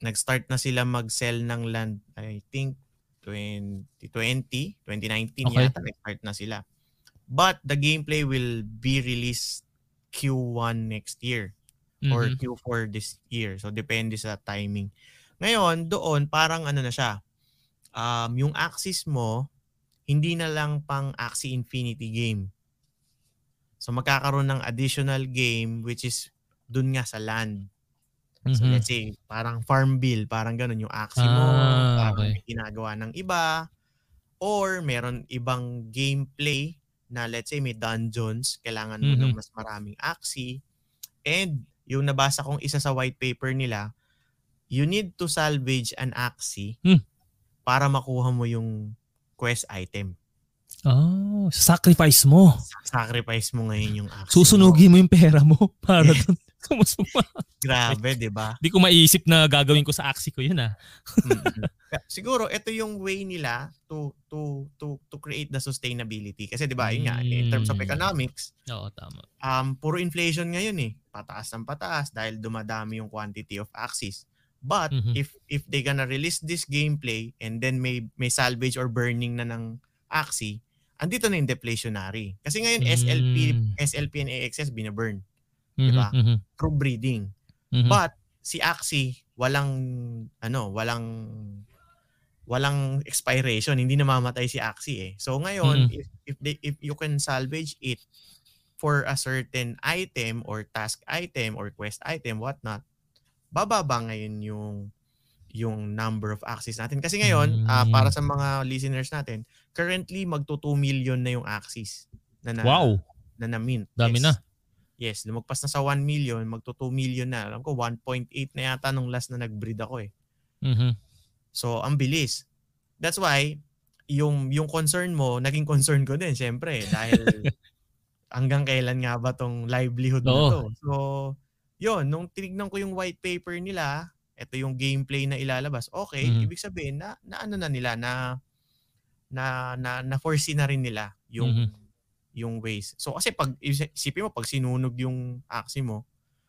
nag-start na sila mag-sell ng land, I think 2020, 2019 Okay. yata nag-start na sila. But the gameplay will be released Q1 next year or Mhm. Q4 this year. So depende sa timing. Ngayon, doon parang ano na siya. Um, yung axis mo hindi na lang pang Axie Infinity game. So magkakaroon ng additional game which is dun nga sa land. So Mhm. let's say parang farm bill, parang ganun yung Axie mo, Ah, parang okay. ginagawa ng iba or meron ibang gameplay na let's say may dungeons, kailangan mo ng Mhm. mas maraming Axie. And yung nabasa kong isa sa white paper nila, you need to salvage an Axie Hmm. Para makuha mo yung quest item. Oh, sacrifice mo. Sacrifice mo ngayon yung mo. Susunugin mo yung pera mo para doon. Kumusuma. Grabe, di ba? Di ko maiisip na gagawin ko sa Axie ko yun ah. Kaya Siguro ito yung way nila to to to to create the sustainability kasi 'di ba yun nga in terms of Mm. economics Oo, tama. um puro inflation ngayon eh pataas ng pataas dahil dumadami yung quantity of axes but Mhm. if if they gonna release this gameplay and then may may salvage or burning na ng axie andito na yung deflationary kasi ngayon SLP Mm. SLP and AXS binaburn Mhm, Diba? mhm, through breeding mhm. But si Axie walang ano, walang walang expiration, hindi namamatay si Axie eh. So ngayon, Mm. if if they, if you can salvage it for a certain item or task item or quest item what not, bababa ngayon yung yung number of axes natin. Kasi ngayon, Mm. para sa mga listeners natin, currently magto 2 million na yung axes na na, wow, na, na mint. dami Yes. na. Yes, lumagpas na sa 1 million, magto 2 million na. Alam ko 1.8 na yata nung last na nag-breed ako eh. Mhm. So, ang bilis. That's why yung yung concern mo, naging concern ko din syempre dahil hanggang kailan nga ba tong livelihood na Oo. to. So, yun, nung tinignan ko yung white paper nila, ito yung gameplay na ilalabas. Okay, Mhm. ibig sabihin na, na ano na nila na na na, na foresee na rin nila yung Mhm. yung ways. So kasi pag isipin mo pag sinunog yung axi mo,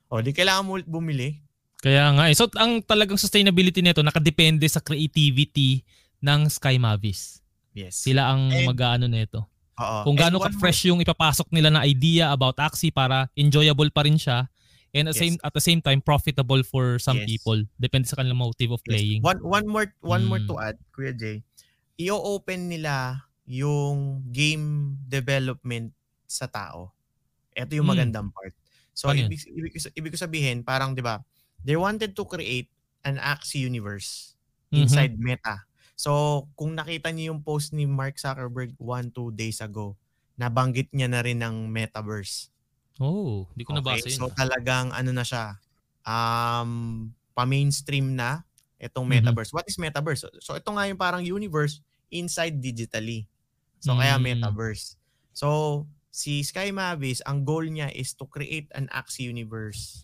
o di kailangan mo bumili. Kaya nga eh. So ang talagang sustainability nito nakadepende sa creativity ng Sky Mavis. Yes. Sila ang And- mag-aano nito. Oo. Kung gaano one ka-fresh yung ipapasok nila na idea about Axie para enjoyable pa rin siya and at, Yes. same, at the same time profitable for some Yes. people. Depende sa kanilang motive of Yes. playing. One one more one more Mm. to add, Kuya Jay. I-open nila yung game development sa tao. Ito yung Mm. magandang part. So yun? ibig, ibig, ibig sabihin, parang 'di ba? They wanted to create an Axie universe Mhm. inside Meta. So, kung nakita niyo yung post ni Mark Zuckerberg one, two days ago, nabanggit niya na rin ng metaverse. Oh, di ko nabasa yun. So ah. talagang ano na siya, um, pa-mainstream na itong Mhm. metaverse. What is metaverse? So, so ito nga yung parang universe inside digitally. So kaya Mm. metaverse. So si Sky Mavis, ang goal niya is to create an Axie universe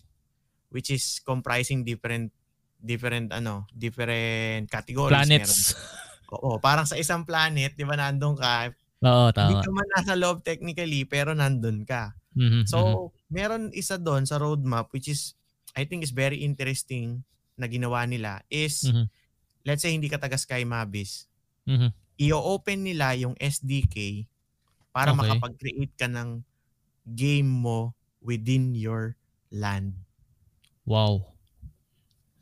which is comprising different different ano, different categories. Planets. Meron, oo, parang sa isang planet, 'di ba, nandun ka. Oo, Hindi tama. ka man nasa loob technically, pero nandun ka. Mhm, mhm. So, meron isa doon sa roadmap which is I think is very interesting na ginawa nila is Mhm. let's say hindi ka taga Sky Mavis, Mhm. i-open nila yung SDK para Okay. makapag-create ka ng game mo within your land. Wow.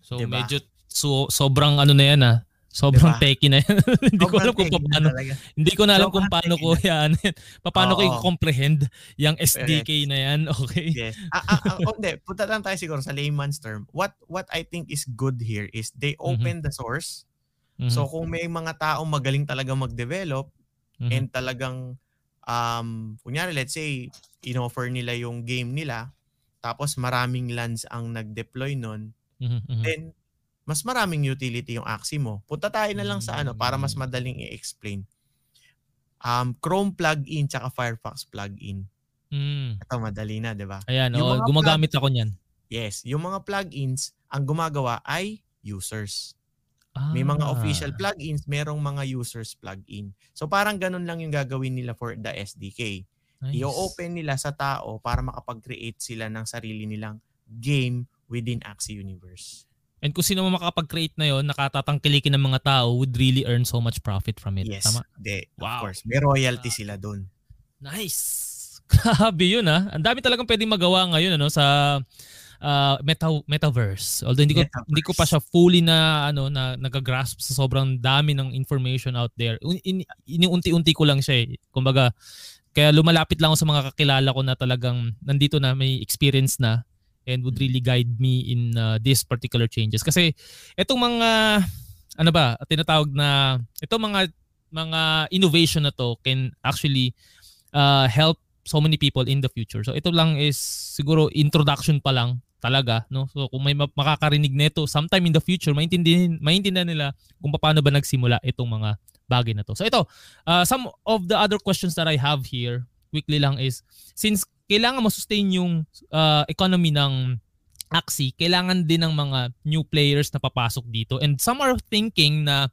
So Diba? medyo so, sobrang ano na yan ah. Sobrang Diba? techy na yan. hindi ko alam Sobrang kung paano. Hindi ko na alam kung Sobrang paano ko yan. paano ko i-comprehend yung SDK na yan. Okay. Yes. Ah, ah, ah, oh, hindi. Punta lang tayo siguro sa layman's term. What what I think is good here is they open the source. Mhm. So kung may mga taong magaling talaga mag-develop Mhm. and talagang um kunyari let's say inoffer nila yung game nila tapos maraming lands ang nag-deploy nun, Mhm, mhm. then mas maraming utility yung Axie mo. Punta tayo na lang sa ano para mas Mm. madaling i-explain. Um, Chrome plugin tsaka Firefox plugin. Mm. Ito madali na, 'di ba? Ayan, oh, gumagamit ako niyan. Yes, yung mga plugins ang gumagawa ay users. May mga Ah. official plugins, merong mga users plugin. So parang ganun lang yung gagawin nila for the SDK. Nice. I-open nila sa tao para makapag-create sila ng sarili nilang game within Axie Universe. And kung sino man makakapag-create na yon, nakatatangkilikin ng mga tao would really earn so much profit from it. Yes, Tama? de, Wow. of course. May royalty sila doon. Nice. Grabe yun ah. Ang dami talagang pwedeng magawa ngayon ano sa ah, meta metaverse. Although hindi ko Metaverse. hindi ko pa siya fully na ano na nagagrasp sa sobrang dami ng information out there. Un- in- Iniunti-unti ko lang siya eh. Kumbaga kaya lumalapit lang ako sa mga kakilala ko na talagang nandito na may experience na and would really guide me in uh, these particular changes. Kasi itong mga ano ba, tinatawag na itong mga mga innovation na to can actually uh, help so many people in the future. So ito lang is siguro introduction pa lang talaga, no? So kung may ma- makakarinig nito sometime in the future, maintindihan maintindihan nila kung paano ba nagsimula itong mga bagay na to. So ito, uh, some of the other questions that I have here, quickly lang is since kailangan mo-sustain yung uh, economy ng Axie, kailangan din ng mga new players na papasok dito. And some are thinking na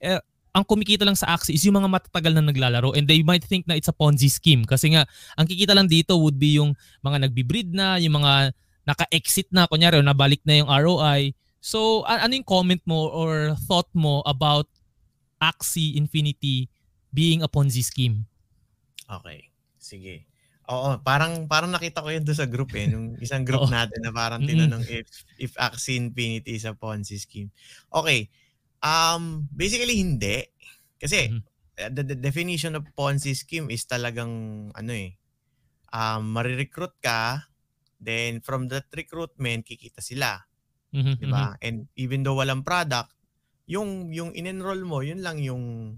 eh, ang kumikita lang sa Axie is yung mga matatagal na naglalaro and they might think na it's a Ponzi scheme kasi nga ang kikita lang dito would be yung mga nagbi-breed na, yung mga naka-exit na kunyari o nabalik na yung ROI. So a- ano yung comment mo or thought mo about Axie Infinity being a Ponzi scheme? Okay. Sige. Oo, parang parang nakita ko yun doon sa group eh, nung isang group Oo. natin na parang tinanong if if Axie Infinity is a Ponzi scheme. Okay. Um basically hindi. Kasi Mhm. uh, the, the definition of Ponzi scheme is talagang ano eh um marirecruit ka then from that recruitment kikita sila, Mhm, 'di ba? And even though walang product, yung yung in-enroll mo, yun lang yung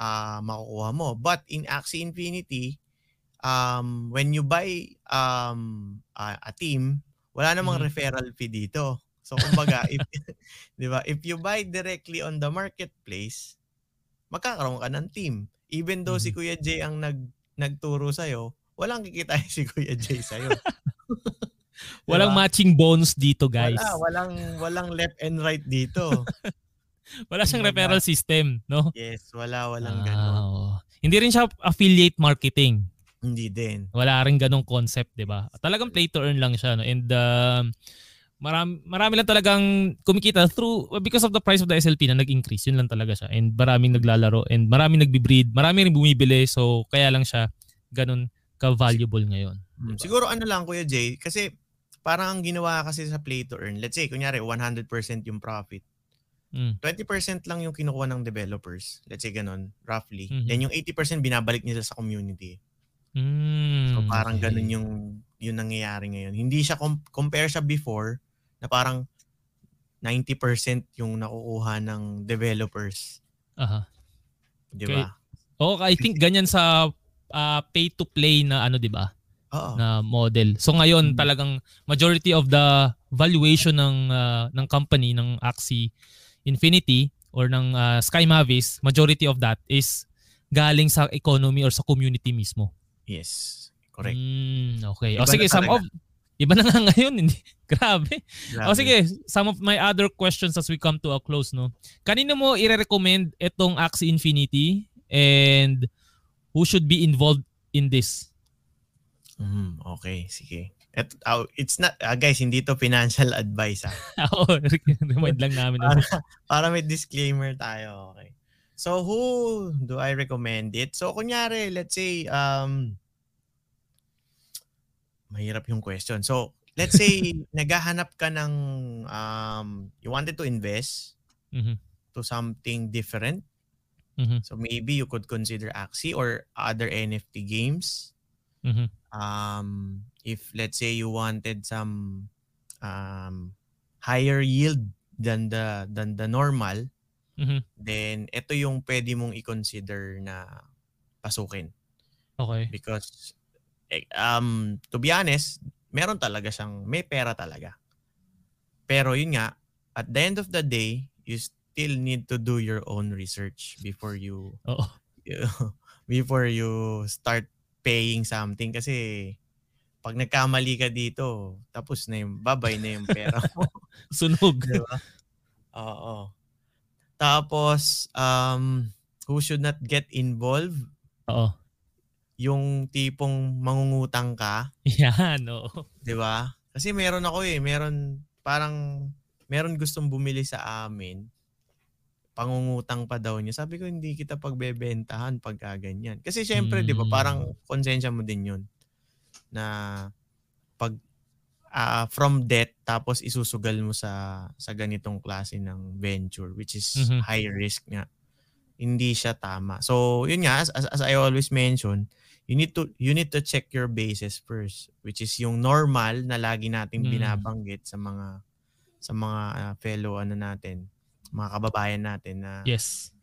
ah makukuha mo. But in Axie Infinity, um when you buy um a, a team, wala namang Mhm. referral fee dito. So kumbaga, if 'di ba, if you buy directly on the marketplace, magkakaroon ka ng team. Even though si Mhm. Kuya Jay ang nag nagturo sa walang kikitain si Kuya Jay sa Walang matching bonus dito, guys. Wala, walang walang left and right dito. Wala siyang Kumbaga, referral system, no? yes, wala walang Ah, ganun. Hindi rin siya affiliate marketing. Hindi din. Wala rin ganong concept, 'di ba? Talagang play to earn lang siya, no? And um marami, marami lang talagang kumikita through because of the price of the SLP na nag-increase. Yun lang talaga siya. And maraming naglalaro and maraming nagbi-breed, marami rin bumibili. So kaya lang siya ganun ka-valuable ngayon. Mm, Diba? Siguro ano lang Kuya Jay, kasi parang ang ginawa kasi sa play to earn, let's say kunyari 100% yung profit. Mm. 20% lang yung kinukuha ng developers. Let's say ganun, roughly. Mhm. Then yung 80% binabalik nila sa community. Mm, So parang okay. ganun yung yung nangyayari ngayon. Hindi siya com- compare siya before na parang 90% yung nakukuha ng developers, Aha. 'di Okay. ba? Oh, I think ganyan sa ah, pay to play na ano 'di ba? Oo. na model. So ngayon Mm. talagang majority of the valuation ng ah, ng company ng Axie Infinity or ng ah, Sky Mavis, majority of that is galing sa economy or sa community mismo. Yes. Correct. Mm, okay. Iba o sige, na some of Iba na nga ngayon, hindi. Grabe. O Grabe. sige, some of my other questions as we come to a close, no. Kanino mo i-recommend itong Axie Infinity and who should be involved in this? Mm, okay, sige. Et, oh, it's not, ah, guys, hindi to financial advice ah. Oo, remind lang namin. para, para may disclaimer tayo. Okay. So who do I recommend it? So kunyari, let's say um mahirap yung question. So let's say naghahanap ka ng um you wanted to invest Mhm. to something different. Mhm. So maybe you could consider Axie or other NFT games. Mhm. Um if let's say you wanted some um higher yield than the than the normal, Mhm. then ito yung pwede mong i-consider na pasukin Okay. because um to be honest, meron talaga siyang may pera talaga. Pero yun nga, at the end of the day, you still need to do your own research before you, Oo. you before you start paying something kasi pag nagkamali ka dito, tapos na yung babay na yung pera mo. Sunog. Di ba? Oo. Tapos, um, who should not get involved? Oo. Yung tipong mangungutang ka, Yan, oo. 'di ba? Kasi meron ako eh, meron parang meron gustong bumili sa amin. Pangungutang pa daw niya. Sabi ko hindi kita pagbebentahan pag ganyan. Kasi syempre, 'di ba, Mm. parang konsensya mo din 'yun na pag ah, from debt tapos isusugal mo sa sa ganitong klase ng venture which is Mhm. high risk nga. Hindi siya tama. So, yun nga as, as, as I always mention, you need to you need to check your bases first which is yung normal na lagi nating Mm. binabanggit sa mga sa mga ah, fellow ano natin, mga kababayan natin na Yes.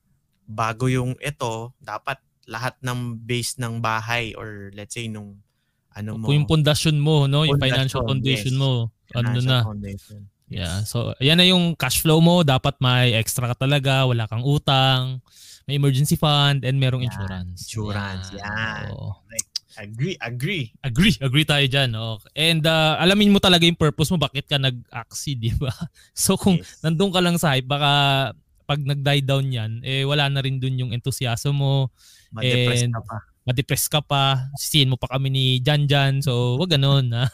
bago yung ito, dapat lahat ng base ng bahay or let's say nung ano mo, yung pundasyon mo, no? Yung financial foundation yes. mo, ano financial na. foundation. Yes. Yeah. So, yan na yung cash flow mo. Dapat may extra ka talaga. Wala kang utang. May emergency fund and merong Yan, insurance. insurance, yan. Oo. Agree, agree. Agree, agree tayo dyan. Oh. And uh, alamin mo talaga yung purpose mo, bakit ka nag-axi, di ba? So kung Yes. nandun ka lang sa hype, baka pag nag-die down yan, eh wala na rin dun yung enthusiasm mo, Ma-depress and- ka pa. ma-depress ka pa, sisihin mo pa kami ni Jan Jan, so wag ganun. Ha?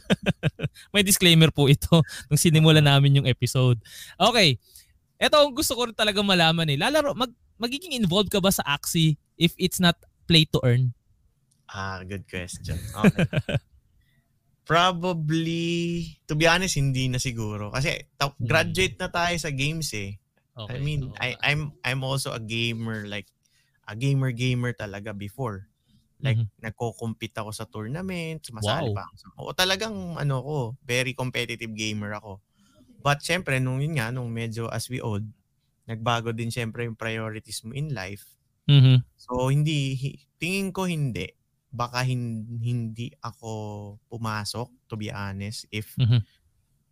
May disclaimer po ito nung sinimula namin yung episode. Okay, eto ang gusto ko rin talaga malaman eh. Lalaro, mag, magiging involved ka ba sa Axie if it's not play to earn? Ah, good question. Okay. Probably, to be honest, hindi na siguro. Kasi ta- Hmm. graduate na tayo sa games eh. Okay, I mean, oo I. I'm I'm also a gamer, like, a gamer-gamer talaga before. Like, Mhm. nagko-compete ako sa tournament, sumasali Wow. pa ako. Oo, talagang, ano ko, very competitive gamer ako. But syempre, nung yun nga, nung medyo as we old, nagbago din syempre yung priorities mo in life. Mhm. So hindi hi- tingin ko hindi baka hin- hindi ako pumasok to be honest if Mhm.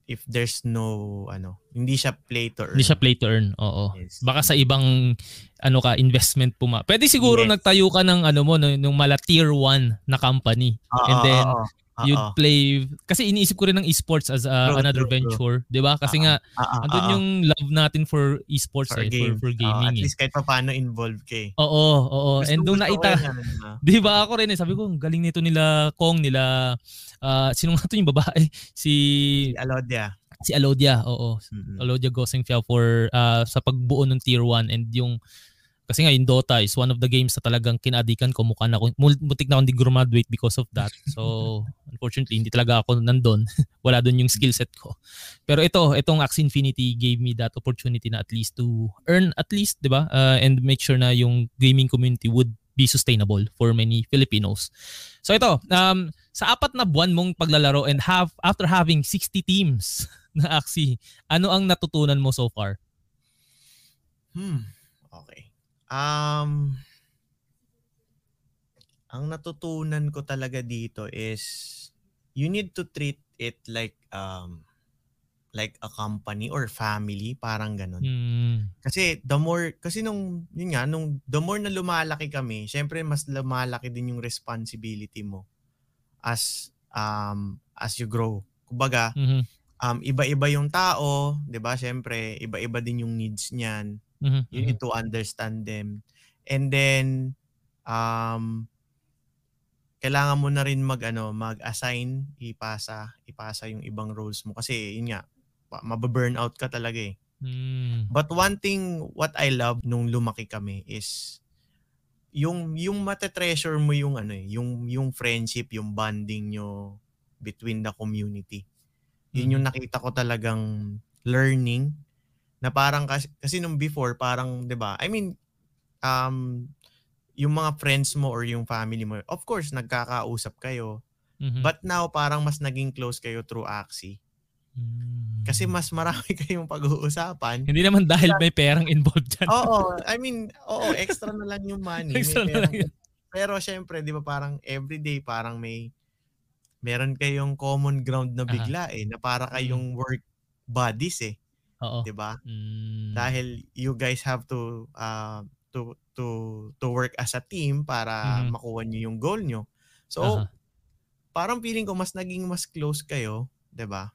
if there's no ano hindi siya play to earn. Hindi siya play to earn. Oo. Yes. Baka sa ibang ano ka investment puma. Pwede siguro Yes. nagtayo ka ng ano mo nung mala tier 1 na company. Oo, and then, You'd oo. play kasi iniisip ko rin ng esports as a, True, another true, venture, 'di ba? Kasi Oo. nga Ah, ah, andun ah, yung love natin for esports for eh, game. for, for gaming. at eh. least kahit pa paano involved ka eh. Oo, oo. And Gusto- nung gusto ko naita, 'di ba ako rin eh, sabi ko, "Ang galing nito nila Kong, nila ah sino nga to yung babae? Si si Alodia. si Alodia, oo. Mm-mm. Alodia Goseng Fiao for ah, sa pagbuo ng tier 1 and yung kasi nga yung Dota is one of the games na talagang kinadikan ko. Mukha na ako mul- mutik na akong di graduate because of that. So unfortunately hindi talaga ako nandun. Wala doon yung skill set ko. Pero ito itong Axie Infinity gave me that opportunity na at least to earn at least 'di ba? Uh, and make sure na yung gaming community would be sustainable for many Filipinos. So ito um sa apat na buwan mong paglalaro and have after having 60 teams na Axie ano ang natutunan mo so far? Hmm. Okay. Um ang natutunan ko talaga dito is you need to treat it like um like a company or family, parang ganun. Hmm. Kasi the more kasi nung yun nga nung the more na lumalaki kami, syempre mas lumalaki din yung responsibility mo as um as you grow. Kumbaga, Mhm. um iba-iba yung tao, 'di ba? Syempre, iba-iba din yung needs niyan Mhm. you need to understand them. And then um kailangan mo na rin mag ano, mag-assign, ipasa, ipasa yung ibang roles mo kasi yun nga, mababurn out ka talaga eh. Mm. But one thing what I love nung lumaki kami is yung yung mate-treasure mo yung ano eh, yung yung friendship, yung bonding nyo between the community. Yun yung Mm. nakita ko talagang learning na parang kasi, kasi nung before parang 'di ba? I mean um yung mga friends mo or yung family mo, of course nagkakausap kayo. Mhm. But now parang mas naging close kayo through Axie. Mm. Kasi mas marami kayong pag-uusapan. hindi naman dahil may perang involved dyan. Oo, I mean, oo, extra na lang yung money. Extra na lang yun. Pero syempre, 'di ba parang everyday parang may meron kayong common ground na bigla eh, na para kayong work buddies eh, Oo. 'di ba? Mm. Dahil you guys have to uh, to to to work as a team para Mhm. makuha niyo yung goal niyo. So, Aha. parang feeling ko mas naging mas close kayo, 'di ba?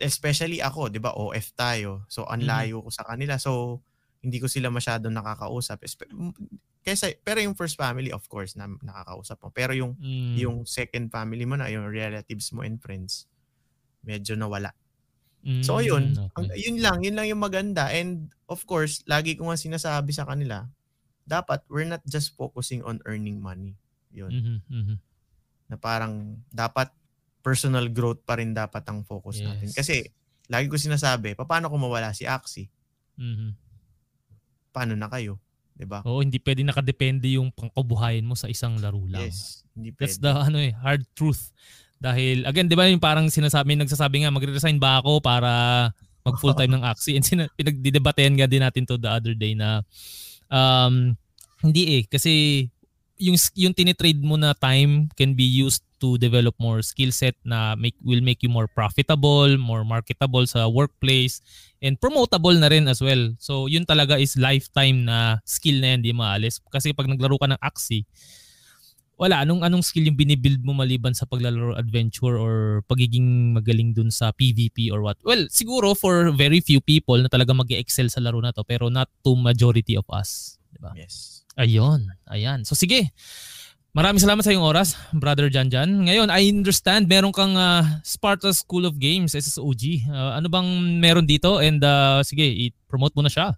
Especially ako, 'di ba? OF tayo. So, ang Mhm. layo ko sa kanila. So, hindi ko sila masyadong nakakausap. Kesa, pero yung first family, of course, na nakakausap mo. Pero yung Mm. yung second family mo na, yung relatives mo and friends, medyo nawala. So, Mm, yun. okay. Yun lang. Yun lang yung maganda. And, of course, lagi ko nga sinasabi sa kanila, dapat, we're not just focusing on earning money. Yun. Mhm, mhm. Na parang, dapat, personal growth pa rin dapat ang focus natin. Yes. Kasi, lagi ko sinasabi, paano kung mawala si Axie? Mhm. Paano na kayo? 'Di ba? Oo, hindi pwede nakadepende yung pangkabuhayan mo sa isang laro lang. Yes. Hindi That's pwede. the ano eh, hard truth. Dahil again, 'di ba yung parang sinasabi, nagsasabi nga magre-resign ba ako para mag full time ng Axie? And sina, pinagdidebatehan nga din natin to the other day na um hindi eh kasi yung yung tinitrade mo na time can be used to develop more skill set na make will make you more profitable, more marketable sa workplace and promotable na rin as well. So yun talaga is lifetime na skill na yan, di maalis. Kasi pag naglaro ka ng Axie, wala anong anong skill yung binibuild mo maliban sa paglalaro adventure or pagiging magaling dun sa PVP or what. Well, siguro for very few people na talaga mag-excel sa laro na to pero not to majority of us, di ba? Yes. Ayun, ayan. So sige. Maraming salamat sa iyong oras, Brother Janjan. Ngayon, I understand meron kang ah, Sparta School of Games, SSOG. Ah, ano bang meron dito? And ah, sige, i-promote mo na siya.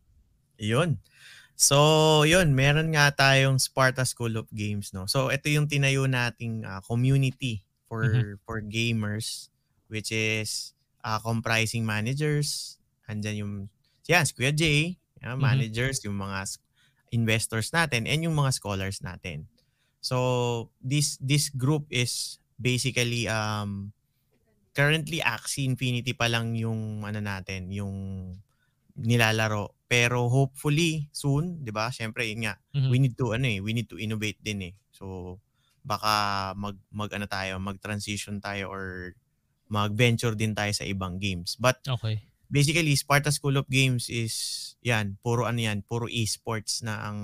Yun. So, yun, meron nga tayong Sparta School of Games, no. So, ito yung tinayo nating ah, community for Mhm. for gamers which is ah, comprising managers, andyan yung yan, si Kuya Jay, yan, Mhm. managers, yung mga investors natin and yung mga scholars natin. So, this this group is basically um currently Axie Infinity pa lang yung ano natin, yung nilalaro. Pero hopefully soon, 'di ba? Syempre yun nga, Mhm. we need to ano eh, we need to innovate din eh. So baka mag mag ano tayo, mag-transition tayo or mag-venture din tayo sa ibang games. But Okay. basically Sparta School of Games is yan, puro ano yan, puro esports na ang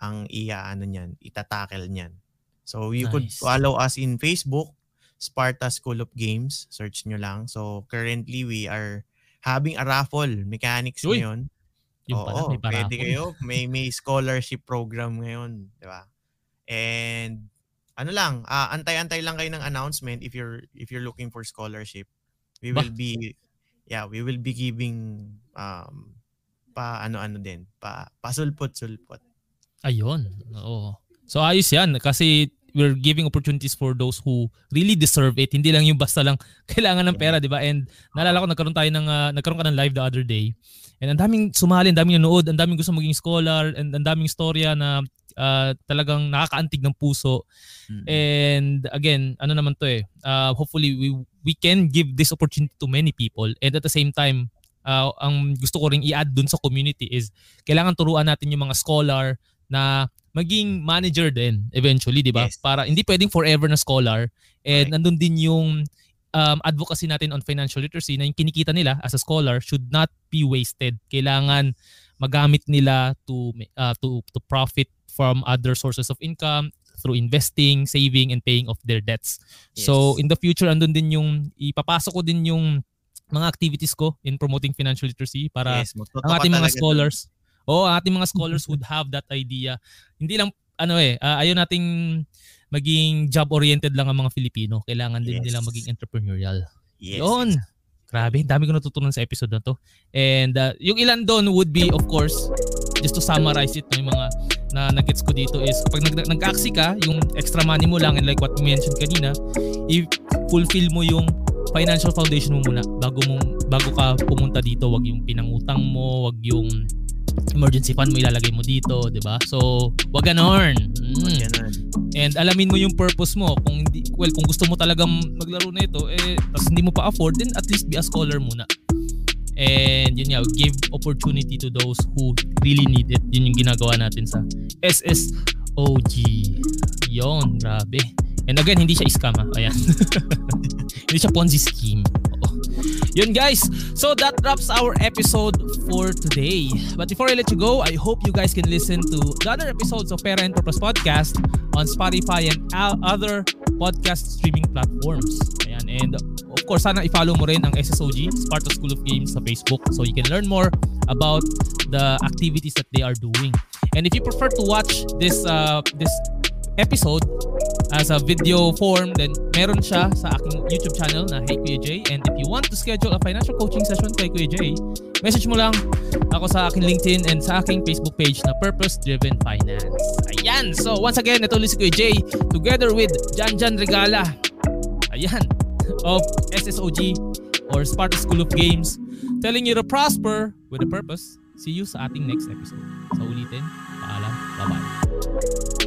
ang iya ano niyan, itatackle niyan. So you could Nice. follow us in Facebook, Sparta School of Games, search nyo lang. So currently we are having a raffle mechanics Uy, ngayon. Yung pala, Oo, may pwede kayo. May may scholarship program ngayon, 'di ba? And ano lang, ah, antay-antay lang kayo ng announcement if you're if you're looking for scholarship. We Bah. will be yeah, we will be giving um pa ano-ano din, pa pasulpot-sulpot. Ayun. Oo. So ayos yan kasi we're giving opportunities for those who really deserve it. Hindi lang yung basta lang kailangan ng pera, 'di ba? And naalala ko nagkaroon tayo ng ah, nagkaroon ka ng live the other day. And ang daming sumali, ang daming nanood, ang daming gusto maging scholar, and ang daming storya na ah, talagang nakakaantig ng puso. Mm. And again, ano naman to eh, uh, hopefully we we can give this opportunity to many people and at the same time, uh, ang gusto ko ring i-add dun sa community is kailangan turuan natin yung mga scholar na maging manager din eventually, di ba? Yes. Para hindi pwedeng forever na scholar and Correct. nandun din yung um, advocacy natin on financial literacy na yung kinikita nila as a scholar should not be wasted. Kailangan magamit nila to uh, to to profit from other sources of income through investing, saving, and paying off their debts. So Yes. in the future, andun din yung, ipapasok ko din yung mga activities ko in promoting financial literacy para yes, ang ating mga talaga scholars, oh, ating mga scholars would have that idea. Hindi lang, ano eh, ah, ayaw nating maging job-oriented lang ang mga Filipino. Kailangan din Yes. nila maging entrepreneurial. Yes, Yun. Grabe, dami ko natutunan sa episode na to. And uh, yung ilan doon would be, of course, just to summarize it, no, yung mga na nagets ko dito is kapag nag nag-aksi ka, yung extra money mo lang and like what you mentioned kanina, i-fulfill mo yung financial foundation mo muna bago mo bago ka pumunta dito, wag yung pinangutang mo, wag yung emergency fund mo ilalagay mo dito, 'di ba? So, wag ganon. Mm. And alamin mo yung purpose mo. Kung hindi well, kung gusto mo talagang maglaro na ito eh tapos hindi mo pa afford, then at least be a scholar muna. And yun nga, give opportunity to those who really need it. Yun yung ginagawa natin sa SSOG. Yon, grabe. And again, hindi siya scam ha. Ayan. hindi siya Ponzi scheme. Yun guys, so that wraps our episode for today. But before I let you go, I hope you guys can listen to the other episodes of and Purpose Podcast on Spotify and other podcast streaming platforms. Ayan, and of course, sana i-follow mo rin ang SSOG, Sparta School of Games sa Facebook so you can learn more about the activities that they are doing. And if you prefer to watch this uh, this episode as a video form, then meron siya sa aking YouTube channel na Hey Kuya J. And if you want to schedule a financial coaching session kay Kuya J, message mo lang ako sa aking LinkedIn and sa aking Facebook page na Purpose Driven Finance. Ayan! So once again, ito ulit si Kuya J together with Janjan Regala. Ayan! Of SSOG or Sparta School of Games telling you to prosper with a purpose. See you sa ating next episode. Sa ulitin, paalam, bye-bye.